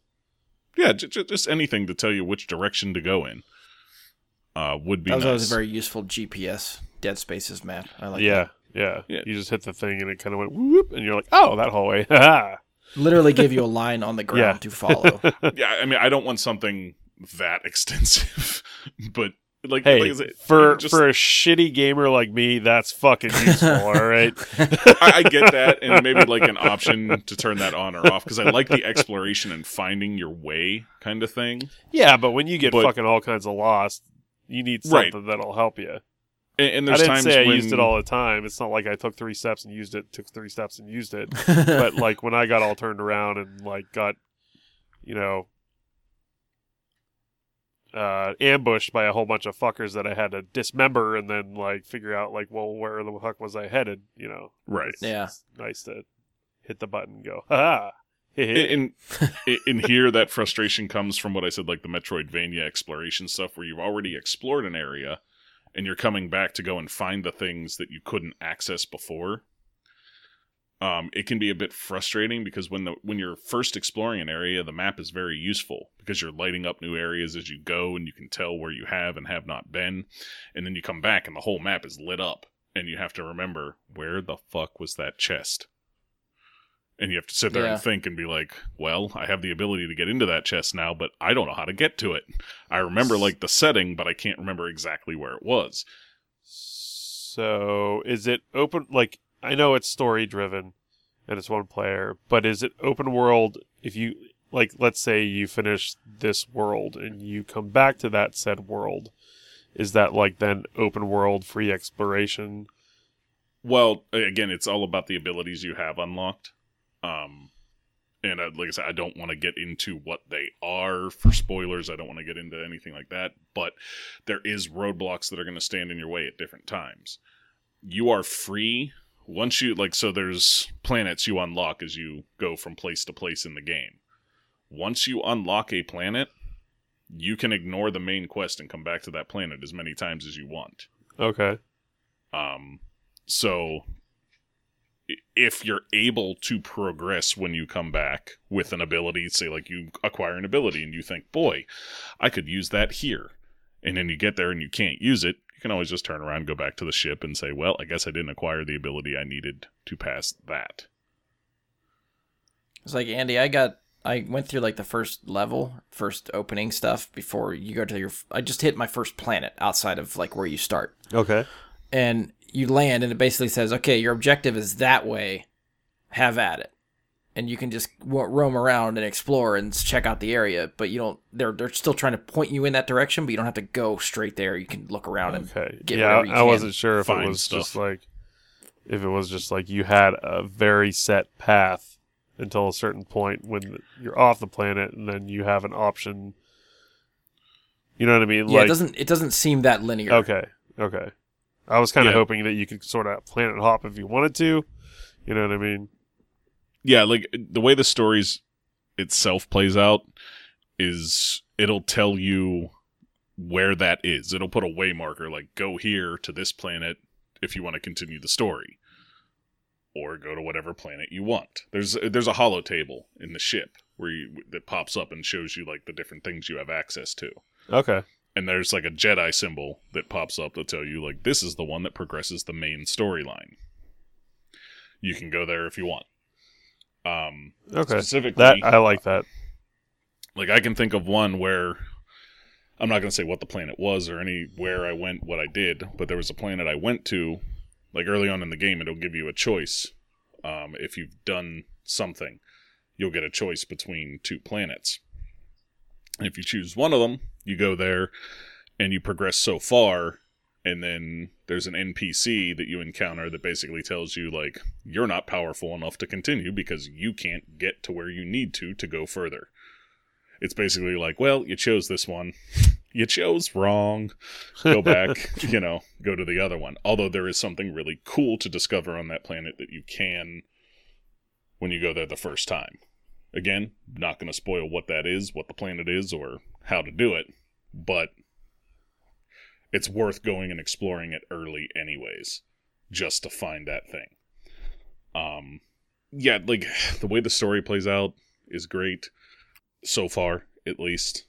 Yeah, j- j- just anything to tell you which direction to go in. Uh, would be That was nice. always a very useful GPS Dead Spaces map. I like yeah, that. yeah, Yeah. You just hit the thing and it kind of went whoop, and you're like, oh, that hallway. Ha Literally give you a line on the ground Yeah. to follow. yeah, I mean, I don't want something that extensive, but like, Hey, like I said, for just- for a shitty gamer like me, that's fucking useful. all right. I, I get that, and maybe like an option to turn that on or off because I like the exploration and finding your way kind of thing. Yeah, but when you get But- fucking all kinds of lost, you need Right. something that'll help you. And, and I didn't times say I when used it all the time. It's not like I took three steps and used it, took three steps and used it. but like when I got all turned around and like got, you know, uh, ambushed by a whole bunch of fuckers that I had to dismember and then like figure out like, well, where the fuck was I headed? You know, right. It's- Yeah. it's nice to hit the button and go, ha in in in here that frustration comes from what I said like the Metroidvania exploration stuff where you've already explored an area and you're coming back to go and find the things that you couldn't access before. Um, it can be a bit frustrating because when the when you're first exploring an area, the map is very useful because you're lighting up new areas as you go and you can tell where you have and have not been. And then you come back and the whole map is lit up and you have to remember where the fuck was that chest? and you have to sit there Yeah. and think and be like, "Well, I have the ability to get into that chest now, but I don't know how to get to it. I remember like the setting, but I can't remember exactly where it was." So is it open? Like I know it's story driven, and it's one player, but is it open world? If you like, let's say you finish this world and you come back to that said world, is that like then open world free exploration? Well, again, it's all about the abilities you have unlocked. Um and uh, like I said, I don't want to get into what they are for spoilers. I don't want to get into anything like that. But there is roadblocks that are going to stand in your way at different times. You are free once you like. So there's planets you unlock as you go from place to place in the game. Once you unlock a planet, you can ignore the main quest and come back to that planet as many times as you want. Okay. Um, so if you're able to progress when you come back with an ability, say like you acquire an ability and you think, boy, I could use that here. And then you get there and you can't use it, can always just turn around, go back to the ship and say, well, I guess I didn't acquire the ability I needed to pass that. It's like Andy, I got I went through like the first level, first opening stuff before you go to your. I just hit my first planet outside of like where you start, Okay. and you land, and it basically says, "Okay, your objective is that way. Have at it." And you can just roam around and explore and check out the area, but you don't. They're they're still trying to point you in that direction, but you don't have to go straight there. You can look around and Okay. get yeah, I wasn't sure if it was just like if it was just like you had a very set path until a certain point when you're off the planet, and then you have an option. You know what I mean? Yeah, like it doesn't it doesn't seem that linear. okay, okay. I was kind of Yeah. hoping that you could sort of planet hop if you wanted to. You know what I mean? Yeah, like the way the stories itself plays out is it'll tell you where that is. It'll put a way marker like go here to this planet if you want to continue the story or go to whatever planet you want. There's there's a holo table in the ship where you that pops up and shows you like the different things you have access to. Okay. And there's like a Jedi symbol that pops up to tell you like this is the one that progresses the main storyline. You can go there if you want. Um Okay. specifically That I like that. like I can think of one where I'm not going to say what the planet was or any where I went, what I did, but there was a planet I went to, like early on in the game, it'll give you a choice. Um, if you've done something, you'll get a choice between two planets. And if you choose one of them, you go there and you progress so far, and then there's an NPC that you encounter that basically tells you, like, you're not powerful enough to continue because you can't get to where you need to to go further it's basically like, well, you chose this one. You chose wrong. Go back, you know, go to the other one. Although there is something really cool to discover on that planet that you can when you go there the first time. Again, not going to spoil what that is, what the planet is, or how to do it, but it's worth going and exploring it early, anyways, just to find that thing. Um, yeah, like the way the story plays out is great so far, at least.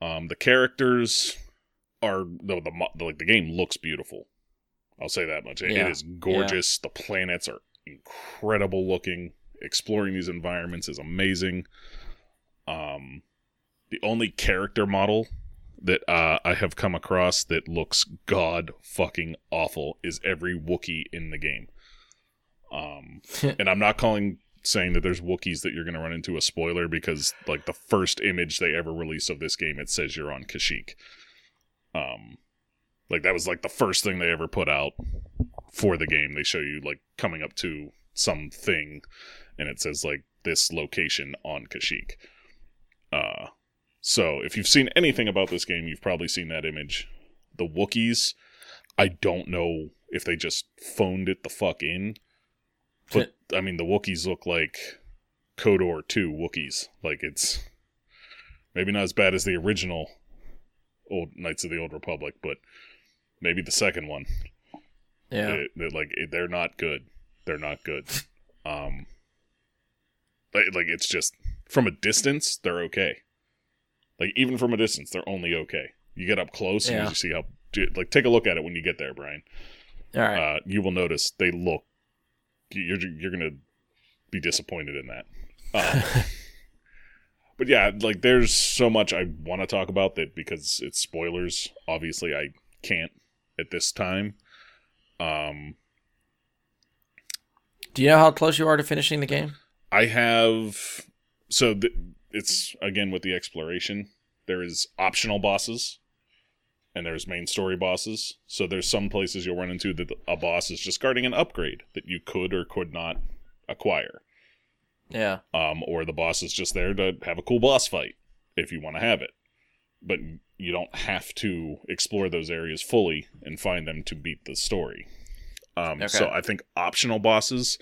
Um, the characters are the, the mo- the like the game looks beautiful. I'll say that much. It- Yeah. It is gorgeous. The planets are incredible looking. Exploring these environments is amazing. Um, the only character model that uh, I have come across that looks god fucking awful is every Wookiee in the game. Um, and I'm not calling saying that there's Wookiees that you're going to run into a spoiler because like the first image they ever released of this game it says you're on Kashyyyk. Um like that was like the first thing they ever put out for the game. They show you like coming up to something and it says like this location on Kashyyyk. Uh so if you've seen anything about this game, you've probably seen that image. The Wookiees, I don't know if they just phoned it the fuck in. But I mean, the Wookiees look like KOTOR 2 Wookiees. Like it's maybe not as bad as the original old Knights of the Old Republic, but maybe the second one. yeah. They're like they're not good. They're not good. Um, like, like it's just from a distance they're okay. Like even from a distance they're only okay. You get up close Yeah. and you see how like take a look at it when you get there, Brian. All right. Uh, you will notice they look. You're you're gonna be disappointed in that. Uh, but yeah, like there's so much I want to talk about that because it's spoilers. Obviously, I can't at this time. Um, Do you know how close you are to finishing the game? I have so th- it's again with the exploration. There is optional bosses, and there's main story bosses. So there's some places you'll run into that a boss is just guarding an upgrade that you could or could not acquire. Yeah. um, or the boss is just there to have a cool boss fight if you want to have it. But you don't have to explore those areas fully and find them to beat the story. Um, So I think optional bosses,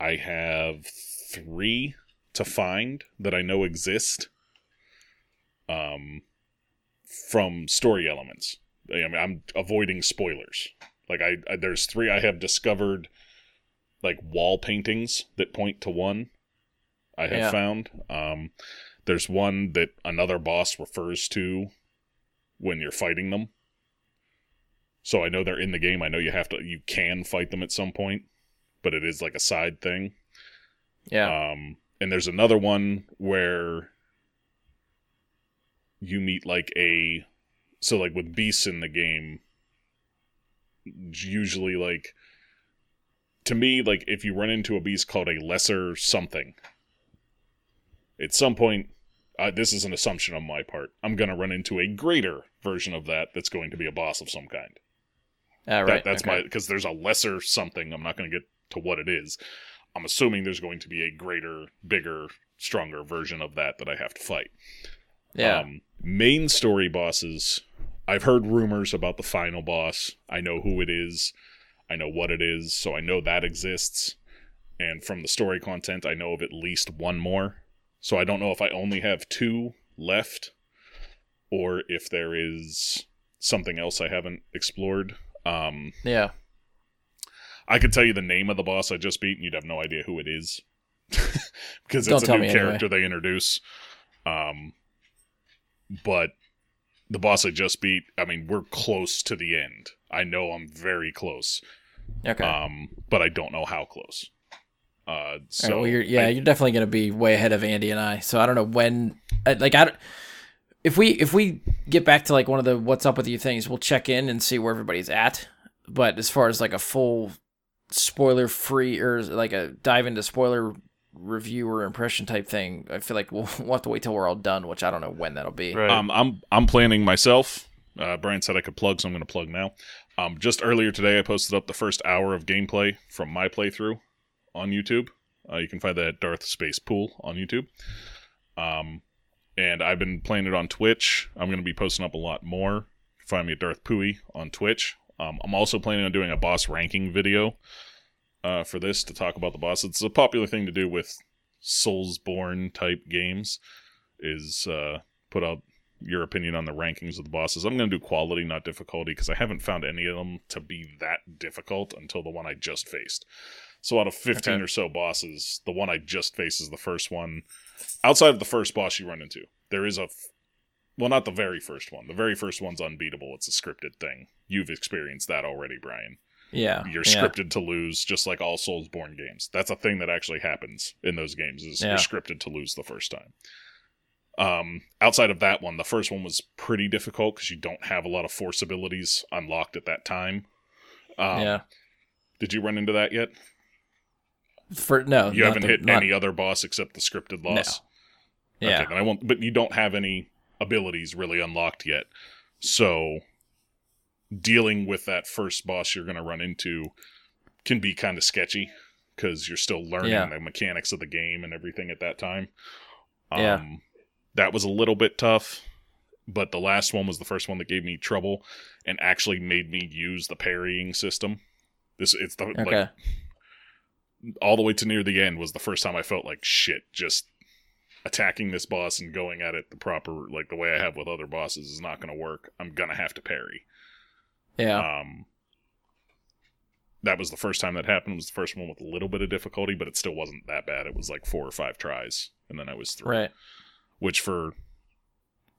I have three to find that I know exist. Um, from story elements. I mean, I'm avoiding spoilers. Like I, I, there's three I have discovered, like wall paintings that point to one. I have Yeah. found. Um, there's one that another boss refers to when you're fighting them. So I know they're in the game. I know you have to, you can fight them at some point, but it is like a side thing. Yeah. Um, and there's another one where you meet like a so like with beasts in the game usually like to me like if you run into a beast called a lesser something at some point uh, this is an assumption on my part i'm going to run into a greater version of that that's going to be a boss of some kind Ah, right. that, that's okay. my because there's a lesser something. I'm not going to get to what it is. I'm assuming there's going to be a greater, bigger, stronger version of that that I have to fight. Yeah. Um, main story bosses. I've heard rumors about the final boss. I know who it is. I know what it is, so I know that exists. And from the story content, I know of at least one more. So I don't know if I only have two left or if there is something else I haven't explored. Um, yeah. I could tell you the name of the boss I just beat, and you'd have no idea who it is because Don't it's a new me anyway. character they introduce. Um, but the boss I just beat, I mean, we're close to the end. I know I'm very close, Okay. um, but I don't know how close. Uh, All right, so well, you're, yeah, I- you're definitely going to be way ahead of Andy and I. So I don't know when. Like I, don't- if we if we get back to like one of the what's up with you things, we'll check in and see where everybody's at. But as far as like a full spoiler free or like a dive into spoiler review or impression type thing, I feel like we'll, we'll have to wait till we're all done, which I don't know when that'll be. Right. Um, I'm I'm planning myself. Uh, Brian said I could plug, so I'm going to plug now. Um, just earlier today, I posted up the first hour of gameplay from my playthrough on YouTube. Uh, you can find that at Darth Space Pool on YouTube. Um, and I've been playing it on Twitch. I'm going to be posting up a lot more. Find me at Darth Pooey on Twitch. Um, I'm also planning on doing a boss ranking video uh, for this to talk about the boss. It's a popular thing to do with Soulsborne type games. Is uh, put out your opinion on the rankings of the bosses. I'm going to do quality, not difficulty, because I haven't found any of them to be that difficult until the one I just faced. So out of 15 Okay. or so bosses, the one I just faced is the first one. Outside of the first boss you run into, there is a. F- well, not the very first one. The very first one's unbeatable. It's a scripted thing. You've experienced that already, Brian. Yeah, You're yeah. scripted to lose, just like all Soulsborne games. That's a thing that actually happens in those games. Is Yeah. you're scripted to lose the first time. Um, outside of that one, the first one was pretty difficult because you don't have a lot of force abilities unlocked at that time. Um, yeah. Did you run into that yet? For no, You haven't the- hit not- any other boss except the scripted boss. Yeah, Okay, then I won't. But you don't have any abilities really unlocked yet. So dealing with that first boss you're going to run into can be kind of sketchy because you're still learning Yeah. the mechanics of the game and everything at that time. Yeah. Um, that was a little bit tough, but the last one was the first one that gave me trouble and actually made me use the parrying system. This it's the okay. like all the way to near the end was the first time I felt like shit. Just attacking this boss and going at it the proper, like the way I have with other bosses, is not going to work. I'm gonna have to parry. yeah, Um, that was the first time that happened. It was the first one with a little bit of difficulty, but it still wasn't that bad. It was like four or five tries, and then I was through. right. Which for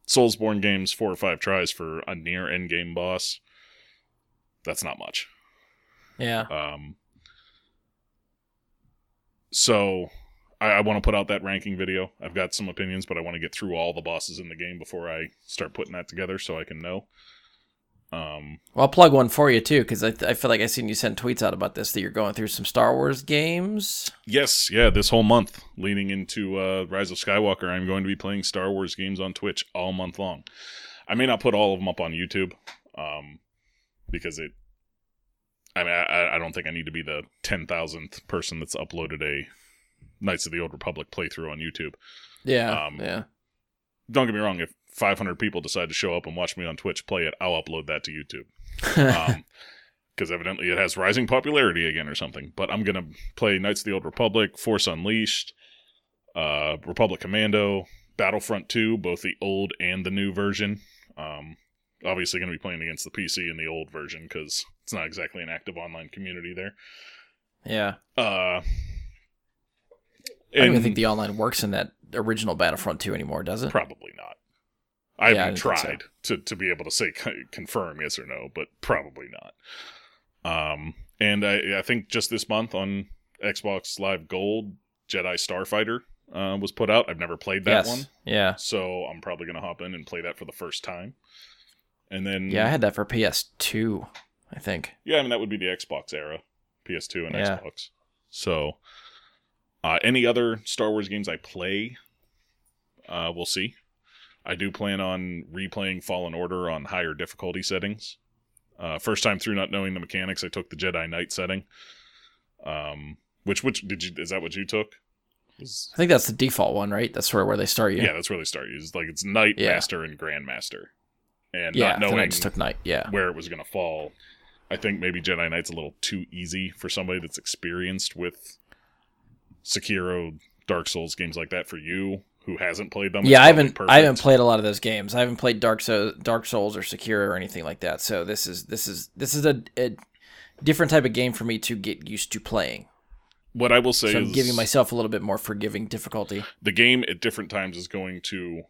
Soulsborne games, four or five tries for a near end game boss, that's not much. Yeah, Um, so I, I want to put out that ranking video. I've got some opinions, but I want to get through all the bosses in the game before I start putting that together so I can know. Um, well, I'll plug one for you too, because I, I feel like I've seen you send tweets out about this that you're going through some Star Wars games. yes, yeah, this whole month leading into uh, Rise of Skywalker, I'm going to be playing Star Wars games on Twitch all month long. I may not put all of them up on YouTube um, because it. I mean, I, I don't think I need to be the ten thousandth person that's uploaded a Knights of the Old Republic playthrough on YouTube. Yeah, Um, yeah, don't get me wrong if 500 people decide to show up and watch me on twitch play it i'll upload that to youtube. Because evidently it has rising popularity again or something. But i'm gonna play knights of the old republic force unleashed uh, republic commando battlefront 2 both the old and the new version. Um, obviously gonna be playing against the pc in the old version because it's not exactly an active online community there. Yeah. uh, I don't even think the online works in that original Battlefront 2 anymore, does it? Probably not. I yeah, haven't think so. tried to, to be able to say confirm yes or no, but probably not. Um, and I, I think just this month on Xbox Live Gold, Jedi Starfighter uh, was put out. I've never played that yes. one, Yeah. so I'm probably gonna hop in and play that for the first time. And then Yeah, I had that for PS2, I think. yeah, I mean that would be the Xbox era, PS2 and Yeah. Xbox. So, uh, any other Star Wars games I play, uh, we'll see. I do plan on replaying Fallen Order on higher difficulty settings. Uh, first time through, not knowing the mechanics, I took the Jedi Knight setting. Um, which which did you? Is that what you took? I think that's the default one, right? That's sort of where they start you. yeah. that's where they start. You. It's like it's Knight Yeah. Master and Grandmaster, and yeah. not then I knowing just took Knight. Yeah. where it was going to fall. I think maybe Jedi Knight's a little too easy for somebody that's experienced with Sekiro, Dark Souls games like that. For you who hasn't played them, Yeah, I haven't. perfect. I haven't played a lot of those games. I haven't played Dark Souls, Dark Souls, or Sekiro or anything like that. So this is this is this is a, a different type of game for me to get used to playing. What I will say So is I'm giving myself a little bit more forgiving difficulty. the game at different times is going to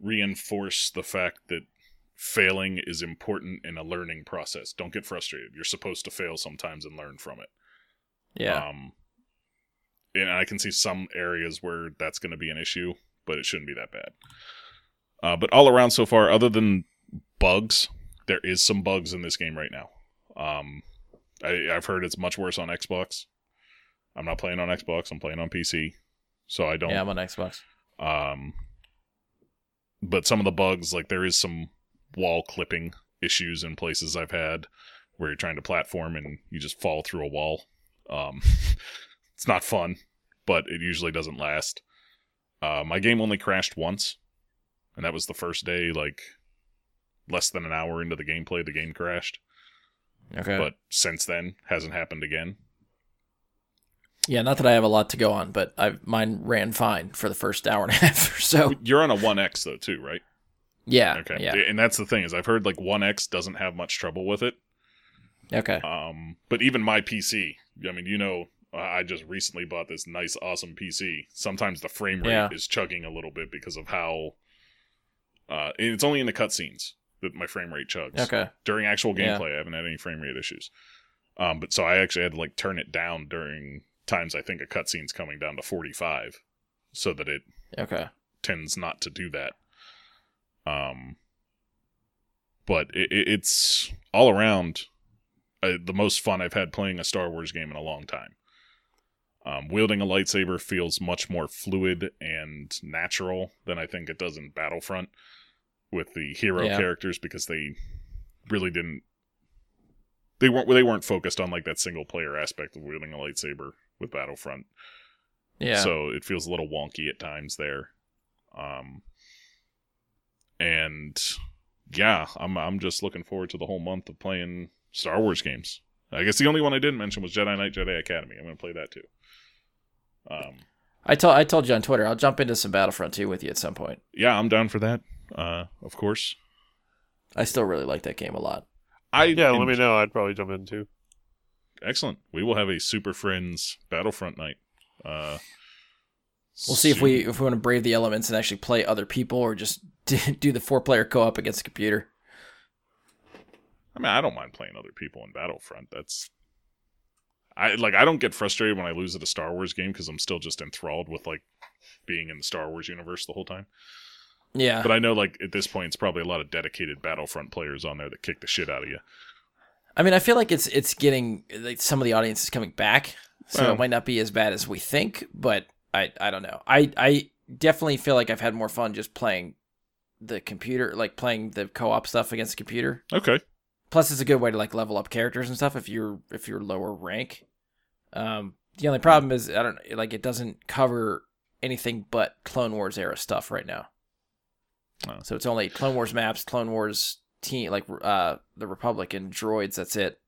reinforce the fact that failing is important in a learning process. Don't get frustrated. You're supposed to fail sometimes and learn from it. Yeah. Um, and I can see some areas where that's going to be an issue, but it shouldn't be that bad. Uh, but all around so far, other than bugs, there is some bugs in this game right now. Um, I, I've heard it's much worse on Xbox. I'm not playing on Xbox. I'm playing on PC, so I don't. yeah, I'm on Xbox. Um, but some of the bugs, like there is some wall clipping issues in places I've had where you're trying to platform and you just fall through a wall. Um, it's not fun, but it usually doesn't last. Uh, my game only crashed once, and that was the first day, like less than an hour into the gameplay, the game crashed. Okay. But since then, hasn't happened again. yeah, not that I have a lot to go on, but I mine ran fine for the first hour and a half or so. You're on a 1X though, too, right? Yeah. Okay. Yeah. And that's the thing is I've heard like 1X doesn't have much trouble with it. Okay. Um, but even my PC, I mean, you know, I just recently bought this nice, awesome PC. Sometimes the frame rate Yeah. is chugging a little bit because of how. Uh, it's only in the cutscenes that my frame rate chugs. Okay. During actual Yeah. gameplay, I haven't had any frame rate issues. Um, but so I actually had to like turn it down during times I think a cutscene's coming down to 45 so that it Okay. tends not to do that. Um, but it, it, it's all around uh, the most fun I've had playing a Star Wars game in a long time. Um, wielding a lightsaber feels much more fluid and natural than I think it does in Battlefront with the hero Yeah. characters because they really didn't they weren't they weren't focused on like that single player aspect of wielding a lightsaber with Battlefront. Yeah. So it feels a little wonky at times there. Um and yeah, I'm I'm just looking forward to the whole month of playing Star Wars games. I guess the only one I didn't mention was Jedi Knight Jedi Academy. I'm going to play that too. Um I told I told you on Twitter I'll jump into some Battlefront 2 with you at some point. yeah, I'm down for that. Uh of course. I still really like that game a lot. I Yeah, let me know. I'd probably jump in too. Excellent. We will have a Super Friends Battlefront night. Uh We'll see if we if we want to brave the elements and actually play other people or just do the four player co op against the computer. I mean, I don't mind playing other people in Battlefront. That's I like I don't get frustrated when I lose at a Star Wars game because I'm still just enthralled with like being in the Star Wars universe the whole time. Yeah. But I know like at this point it's probably a lot of dedicated Battlefront players on there that kick the shit out of you. I mean, I feel like it's it's getting like some of the audience is coming back, so Well. it might not be as bad as we think. But I I don't know. I I definitely feel like I've had more fun just playing the computer, like playing the co op stuff against the computer. Okay. Plus, it's a good way to like level up characters and stuff if you're if you're lower rank. Um, the only problem is I don't like it doesn't cover anything but Clone Wars era stuff right now. Oh. So it's only Clone Wars maps, Clone Wars team, like uh the Republic and droids. That's it.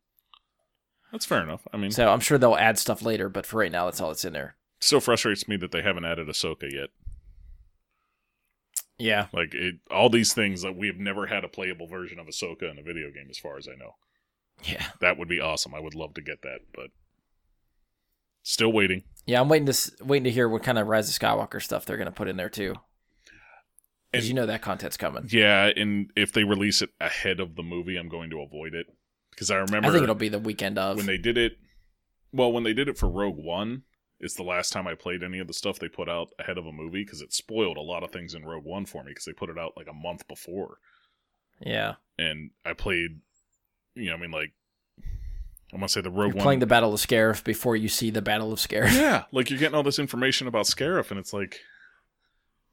That's fair enough. I mean, So I'm sure they'll add stuff later, but for right now, that's all that's in there. still frustrates me that they haven't added Ahsoka yet. Yeah, Like it, all these things that we have never had a playable version of Ahsoka in a video game, as far as I know. yeah, That would be awesome. I would love to get that, but still waiting. yeah. I'm waiting to waiting to hear what kind of Rise of Skywalker stuff they're gonna put in there too, because you know that content's coming. Yeah, and if they release it ahead of the movie, I'm going to avoid it because I remember I think it'll be the weekend of. when they did it. Well, when they did it for Rogue One, it's the last time I played any of the stuff they put out ahead of a movie because it spoiled a lot of things in Rogue One for me because they put it out like a month before, yeah, and I played. You know, I mean, like I'm gonna say the Rogue you're One. playing the Battle of Scarif before you see the Battle of Scarif. yeah, like you're getting all this information about Scarif, and it's like,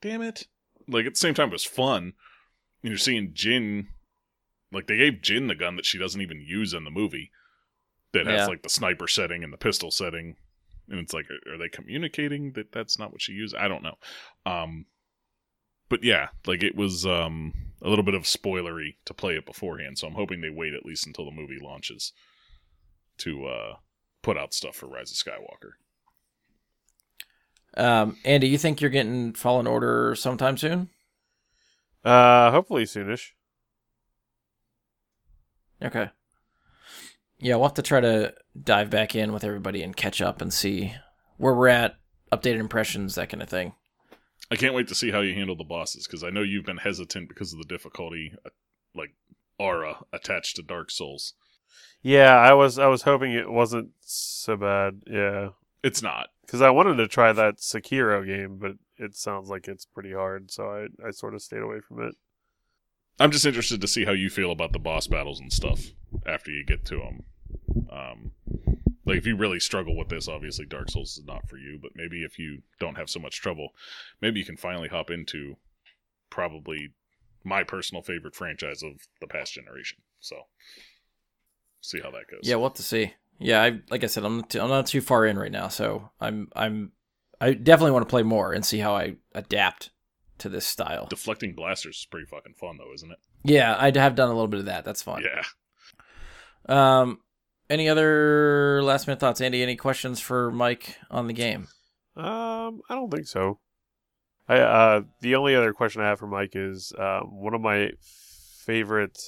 damn it! Like at the same time, it was fun. And you're seeing Jyn, like they gave Jyn the gun that she doesn't even use in the movie, that has Yeah. like the sniper setting and the pistol setting, and it's like, are, are they communicating that that's not what she used? I don't know. Um, but yeah, like it was um a little bit of spoilery to play it beforehand, so I'm hoping they wait at least until the movie launches to uh put out stuff for Rise of Skywalker. Um, Andy, you think you're getting Fallen Order sometime soon? Uh, hopefully soonish. Okay. Yeah, we'll have to try to dive back in with everybody and catch up and see where we're at, updated impressions, that kind of thing. I can't wait to see how you handle the bosses because I know you've been hesitant because of the difficulty, uh, like aura attached to Dark Souls. Yeah, I was I was hoping it wasn't so bad. Yeah, It's not. because I wanted to try that Sekiro game, but it sounds like it's pretty hard, so I I sort of stayed away from it. I'm just interested to see how you feel about the boss battles and stuff after you get to them. Um, like if you really struggle with this, obviously Dark Souls is not for you. But maybe if you don't have so much trouble, maybe you can finally hop into probably my personal favorite franchise of the past generation. So see how that goes. Yeah, we'll have to see. Yeah, I like I said, I'm not too, I'm not too far in right now, so I'm I'm I definitely want to play more and see how I adapt to this style. deflecting blasters is pretty fucking fun though, isn't it? Yeah, I have done a little bit of that. That's fun. Yeah. Um, any other last minute thoughts, Andy? Any questions for Mike on the game? Um, I don't think so. I uh, the only other question I have for Mike is um, one of my favorite,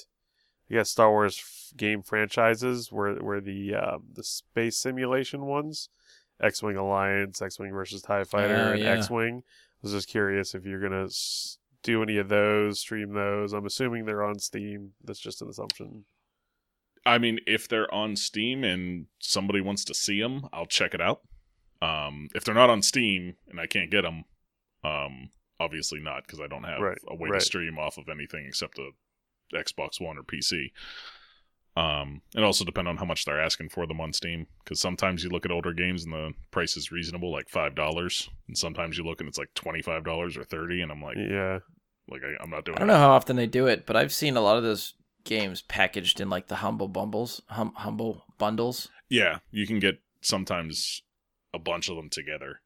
I got Star Wars f- game franchises where were the uh, the space simulation ones, X Wing Alliance, X Wing versus Tie Fighter, Oh, and yeah. X Wing. I was just curious if you're gonna s- do any of those, stream those. I'm assuming they're on Steam. That's just an assumption. I mean, if they're on Steam and somebody wants to see them, I'll check it out. Um, if they're not on Steam and I can't get them, um, obviously not because I don't have Right, a way right. to stream off of anything except a Xbox One or PC. Um, it also depends on how much they're asking for them on Steam because sometimes you look at older games and the price is reasonable, like five dollars, and sometimes you look and it's like twenty five dollars or thirty, and I'm like, Yeah, like I, I'm not doing. It. I don't know how often they do it, but I've seen a lot of those games packaged in like the humble bumbles, hum, humble bundles. Yeah, you can get sometimes a bunch of them together.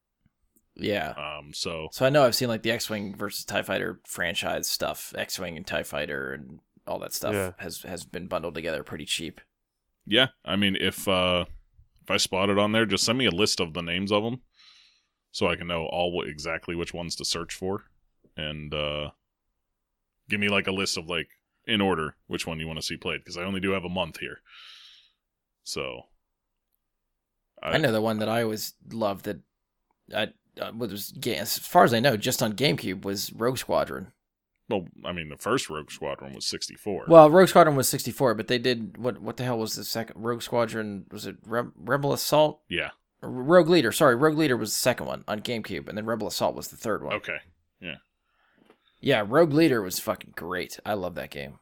Yeah. Um, so So I know I've seen like the X-wing versus Tie Fighter franchise stuff, X-wing and Tie Fighter, and all that stuff Yeah. has has been bundled together pretty cheap. yeah, I mean, if uh, if I spot it on there, just send me a list of the names of them, so I can know all what, exactly which ones to search for, and uh, give me like a list of like in order which one you want to see played because I only do have a month here. So I, know the one that I always loved that I uh, was as far as I know, just on GameCube was Rogue Squadron. Well, I mean, the first Rogue Squadron was 64. Well, Rogue Squadron was 64, but they did what? What the hell was the second Rogue Squadron? Was it Re- Rebel Assault? yeah. Rogue Leader. Sorry, Rogue Leader was the second one on GameCube, and then Rebel Assault was the third one. Okay. Yeah, Yeah, Rogue Leader was fucking great. I love that game.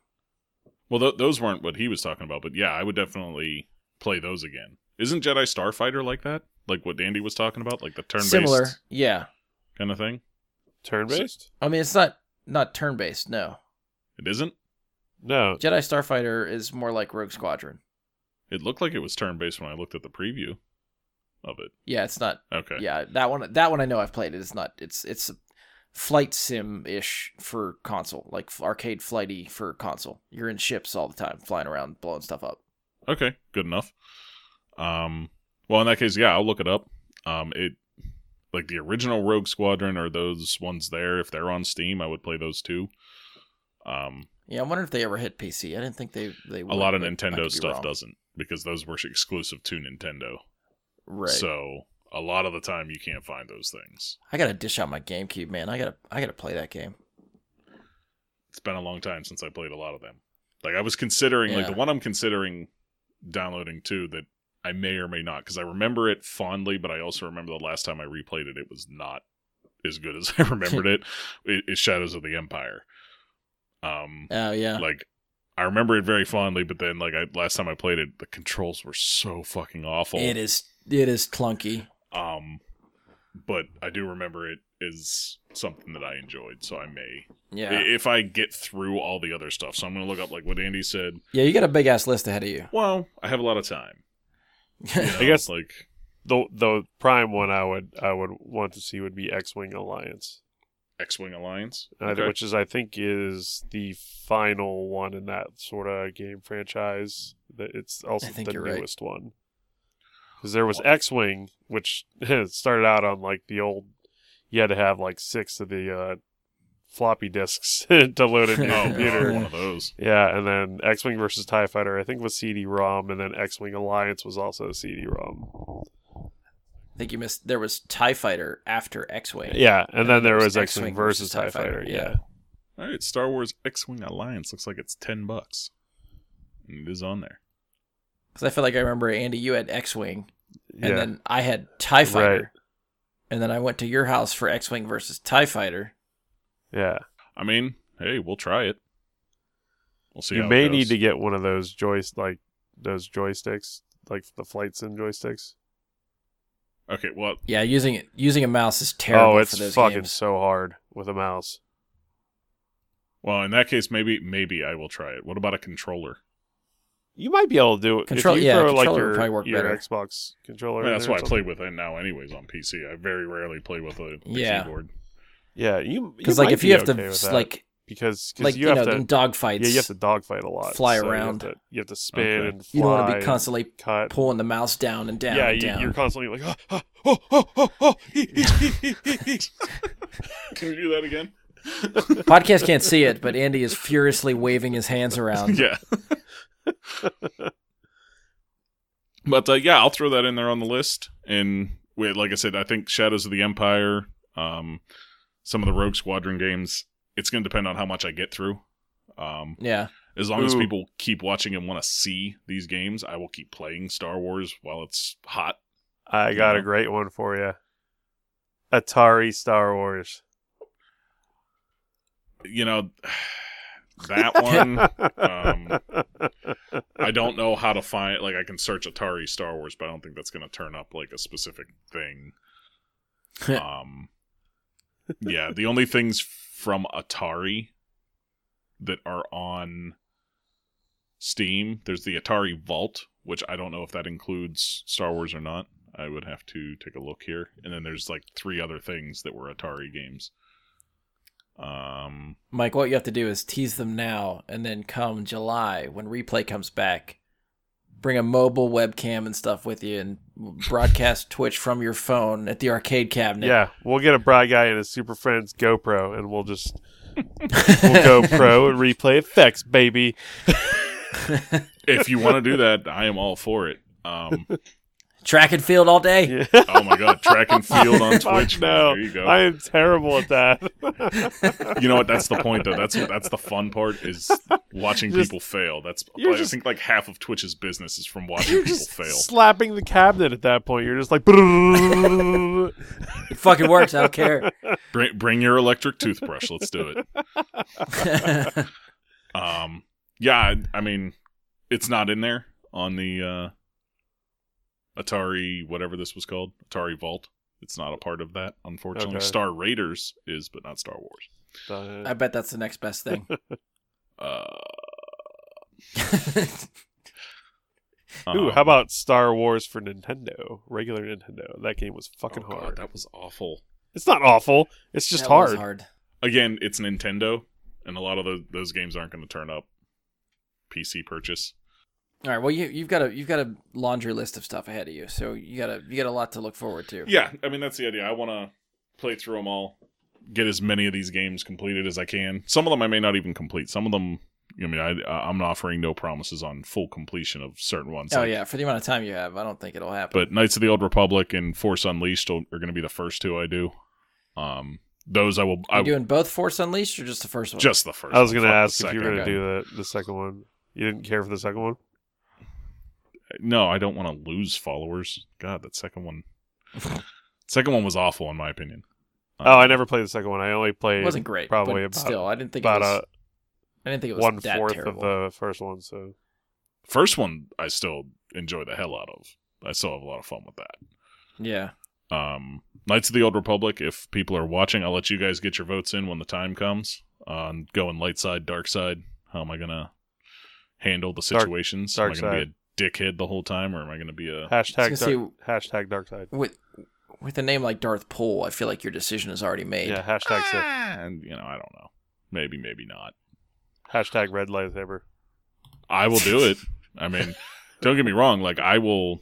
Well, th- those weren't what he was talking about, but yeah, I would definitely play those again. Isn't Jedi Starfighter like that? Like what Andy was talking about, like the turn-based Similar, yeah. kind of thing? turn based. I mean, it's not not turn based. No, It isn't. No, Jedi Starfighter is more like Rogue Squadron. It looked like it was turn-based when I looked at the preview of it. Yeah, it's not. Okay. Yeah, that one. That one I know I've played. It. It is not. It's it's flight sim ish for console, like arcade flighty for console. You're in ships all the time, flying around, blowing stuff up. Okay. Good enough. Um. Well, in that case, yeah, I'll look it up. Um. It like the original Rogue Squadron or those ones there. If they're on Steam, I would play those too. Um. Yeah, I wonder if they ever hit PC. I didn't think they they. A lot of Nintendo stuff wrong. doesn't because those were exclusive to Nintendo. Right. So a lot of the time you can't find those things. I gotta dish out my GameCube, man. I gotta I gotta play that game. It's been a long time since I played a lot of them. Like I was considering, like the one I'm considering downloading too that I may or may not because I remember it fondly, but I also remember the last time I replayed it, it was not as good as I remembered it. it. It's Shadows of the Empire. Um, Oh yeah. like I remember it very fondly, but then like I last time I played it, the controls were so fucking awful. It is it is clunky. Um, but I do remember it is something that I enjoyed, so I may Yeah. If I get through all the other stuff. So I'm gonna look up like what Andy said. Yeah, you got a big ass list ahead of you. Well, I have a lot of time. You know? I guess- like the the prime one I would I would want to see would be X Wing Alliance, X-wing Alliance, uh, Okay. which is I think is the final one in that sort of game franchise. That it's also I think the you're right. newest one. Because there was X Wing, which started out on like the old. You had to have like six of the uh, floppy disks to load in your computer. God, one of those. Yeah, and then X Wing versus TIE Fighter, I think was CD-ROM, and then X Wing Alliance was also CD-ROM. I think you missed. There was Tie Fighter after X Wing. Yeah, and then there was X-Wing versus TIE versus TIE Fighter. Fighter, Yeah. All right, Star Wars X-wing Alliance looks like it's ten bucks. It is on there. Because I feel like I remember Andy, you had X Wing, and Yeah. then I had Tie Fighter, Right. and then I went to your house for X Wing versus Tie Fighter. Yeah. I mean, hey, we'll try it. We'll see. You how it may goes. need to get one of those joys like those joysticks, like the flight sim joysticks. Okay, well, Yeah, using it using a mouse is terrible oh, it's for those fucking games. so hard with a mouse. well, in that case, maybe maybe I will try it. What about a controller? You might be able to do it Control- if you yeah, throw like controller would your, probably work your better. Xbox controller. Yeah, that's there or what I play with it now, anyways, on PC. I very rarely play with a, a Yeah. keyboard. Yeah, you Because like if you have okay to with s- that. like because cause like you, you, know to in dogfights, yeah you have to dogfight a lot. fly so you have around. to- You have to, spin Okay. and fly. you don't want to be constantly cut. pulling the mouse down and down yeah, and you, down. you're constantly like oh oh oh oh oh. hee. Can we do that again? Podcast can't see it, but Andy is furiously waving his hands around. yeah. but uh, yeah, I'll throw that in there on the list. And wait, like I said, I think Shadows of the Empire, um, some of the Rogue Squadron games. It's going to depend on how much I get through. Um, Yeah. as long as people keep watching and want to see these games, I will keep playing Star Wars while it's hot. I got Yeah. a great one for you. Atari Star Wars. You know, that one. um, I don't know how to find. Like, I can search Atari Star Wars, but I don't think that's going to turn up like a specific thing. um, yeah, the only things from Atari that are on Steam, there's the Atari Vault, which I don't know if that includes Star Wars or not. I would have to take a look here. And then there's like three other things that were Atari games. Um, Mike, what you have to do is tease them now, and then come July when replay comes back, bring a mobile webcam and stuff with you, and broadcast Twitch from your phone at the arcade cabinet. yeah, we'll get a bright guy and a Super Friends GoPro, and we'll just we'll go pro and Replay FX, baby. if you want to do that, I am all for it. Um, Track and field all day. Yeah. oh my god, track and field on Twitch. no, There you go. I am terrible at that. you know what? That's the point, though. That's that's the fun part is watching Just- people fail. That's you're I just- think like half of Twitch's business is from watching You're people just fail. slapping the cabinet at that point. You're just like, It fucking works. I don't care. Bring bring your electric toothbrush. Let's do it. Um, yeah, I, I mean, it's not in there on the uh, Atari whatever this was called, Atari Vault. It's not a part of that, unfortunately. Okay. Star Raiders is, but not Star Wars. Uh, I bet that's the next best thing. Uh, Ooh, um, how about Star Wars for Nintendo? Regular Nintendo. That game was fucking oh God, hard. that was awful. It's not awful. It's just That was hard. hard. Again, it's Nintendo, and a lot of those, those games aren't going to turn up PC purchase. All right. Well, you you've got a you've got a laundry list of stuff ahead of you, so you got a you got a lot to look forward to. Yeah, I mean that's the idea. I want to play through them all, get as many of these games completed as I can. Some of them I may not even complete. Some of them, I mean, I I'm offering no promises on full completion of certain ones. Oh like- yeah, for the amount of time you have, I don't think it'll happen. But Knights of the Old Republic and Force Unleashed are going to be the first two I do. Um, those I will. Are I you doing both Force Unleashed or just the first one? just the first. I was going to ask if you were going to do the, the second one. You didn't care for the second one? No, I don't want to lose followers. God, that second one. second one was awful in my opinion. Um, oh, I never played the second one. I only played it wasn't great. probably but about, still, I didn't think about it was. a I didn't think it was one that fourth terrible. of the first one. So First one, I still enjoy the hell out of. I still have a lot of fun with that. Yeah. Um, Knights of the Old Republic. If people are watching, I'll let you guys get your votes in when the time comes. On going light side, dark side. How am I gonna handle the Dark- situations? dark am I gonna be a dickhead the whole time, or am I gonna be a? hashtag was gonna dark, hashtag dark side. With with a name like Darth Pole, I feel like your decision is already made. Yeah, hashtag Sith. Ah, and you know, I don't know. Maybe, maybe not. hashtag red lightsaber. I will do it. I mean, don't get me wrong. Like I will,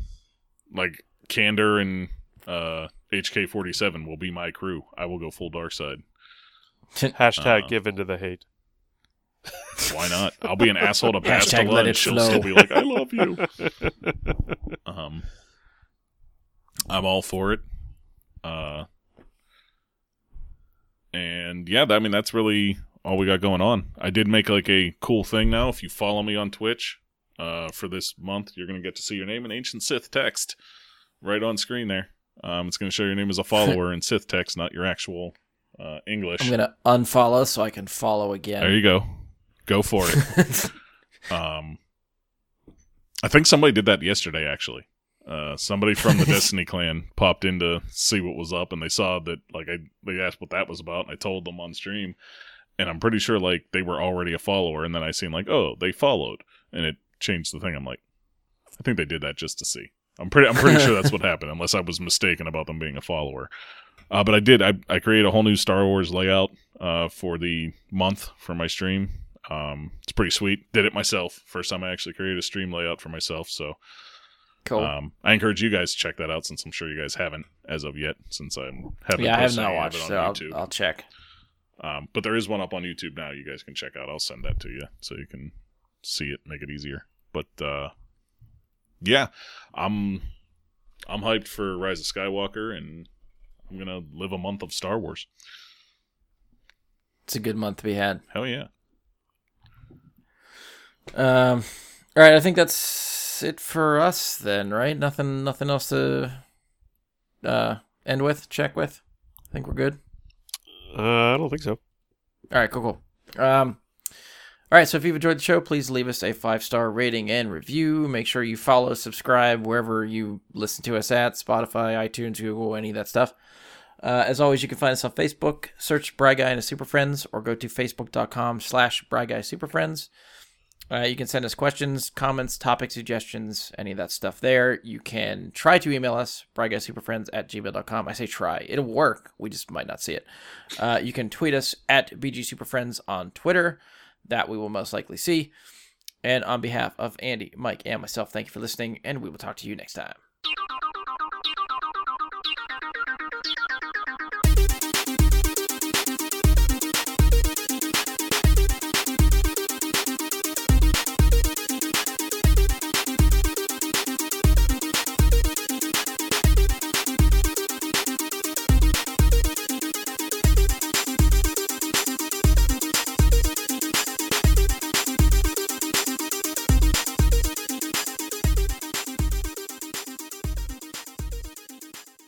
like Canderous and uh, HK forty seven will be my crew. I will go full dark side. Hashtag Uh, give into the hate. Why not? I'll be an asshole to Hashtag Bastila, let and it she'll still be like, "I love you." Um, I'm all for it. Uh, and yeah, I mean that's really all we got going on. I did make like a cool thing now. If you follow me on Twitch, uh, for this month, you're gonna get to see your name in ancient Sith text right on screen there. Um, it's gonna show your name as a follower in Sith text, not your actual uh, English. I'm gonna unfollow so I can follow again. There you go. Go for it. Um, I think somebody did that yesterday. Actually, uh, somebody from the Destiny clan popped in to see what was up, and they saw that like I they asked what that was about, and I told them on stream, and I'm pretty sure like they were already a follower, and then I seen like oh they followed, and it changed the thing. I'm like, I think they did that just to see. I'm pretty I'm pretty sure that's what happened, unless I was mistaken about them being a follower. Uh, but I did. I, I created a whole new Star Wars layout uh, for the month for my stream. Um, it's pretty sweet. Did it myself. First time I actually created a stream layout for myself. So cool. um, I encourage you guys to check that out since I'm sure you guys haven't as of yet. Since I haven't. yeah, I have not watched, it on so I'll, YouTube. I'll check. Um, but there is one up on YouTube now. You guys can check out. I'll send that to you so you can see it, make it easier. But uh, yeah, I'm I'm hyped for Rise of Skywalker, and I'm gonna live a month of Star Wars. It's a good month to be had. Hell yeah! Um, all right, I think that's it for us then, right? Nothing, nothing else to uh end with, check with. I think we're good. Uh, I don't think so. All right, cool, cool. Um, all right, so if you've enjoyed the show, please leave us a five star rating and review. Make sure you follow, subscribe wherever you listen to us at Spotify, iTunes, Google, any of that stuff. Uh, as always, you can find us on Facebook. Search Bry Guy and his Super Friends, or go to facebook.com slash Bry Guy Super Friends. Uh, you can send us questions, comments, topic suggestions, any of that stuff there. You can try to email us, bryguysuperfriends at gmail.com. I say try. It'll work. We just might not see it. Uh, you can tweet us at BGSuperFriends on Twitter. That we will most likely see. And on behalf of Andy, Mike, and myself, thank you for listening, and we will talk to you next time.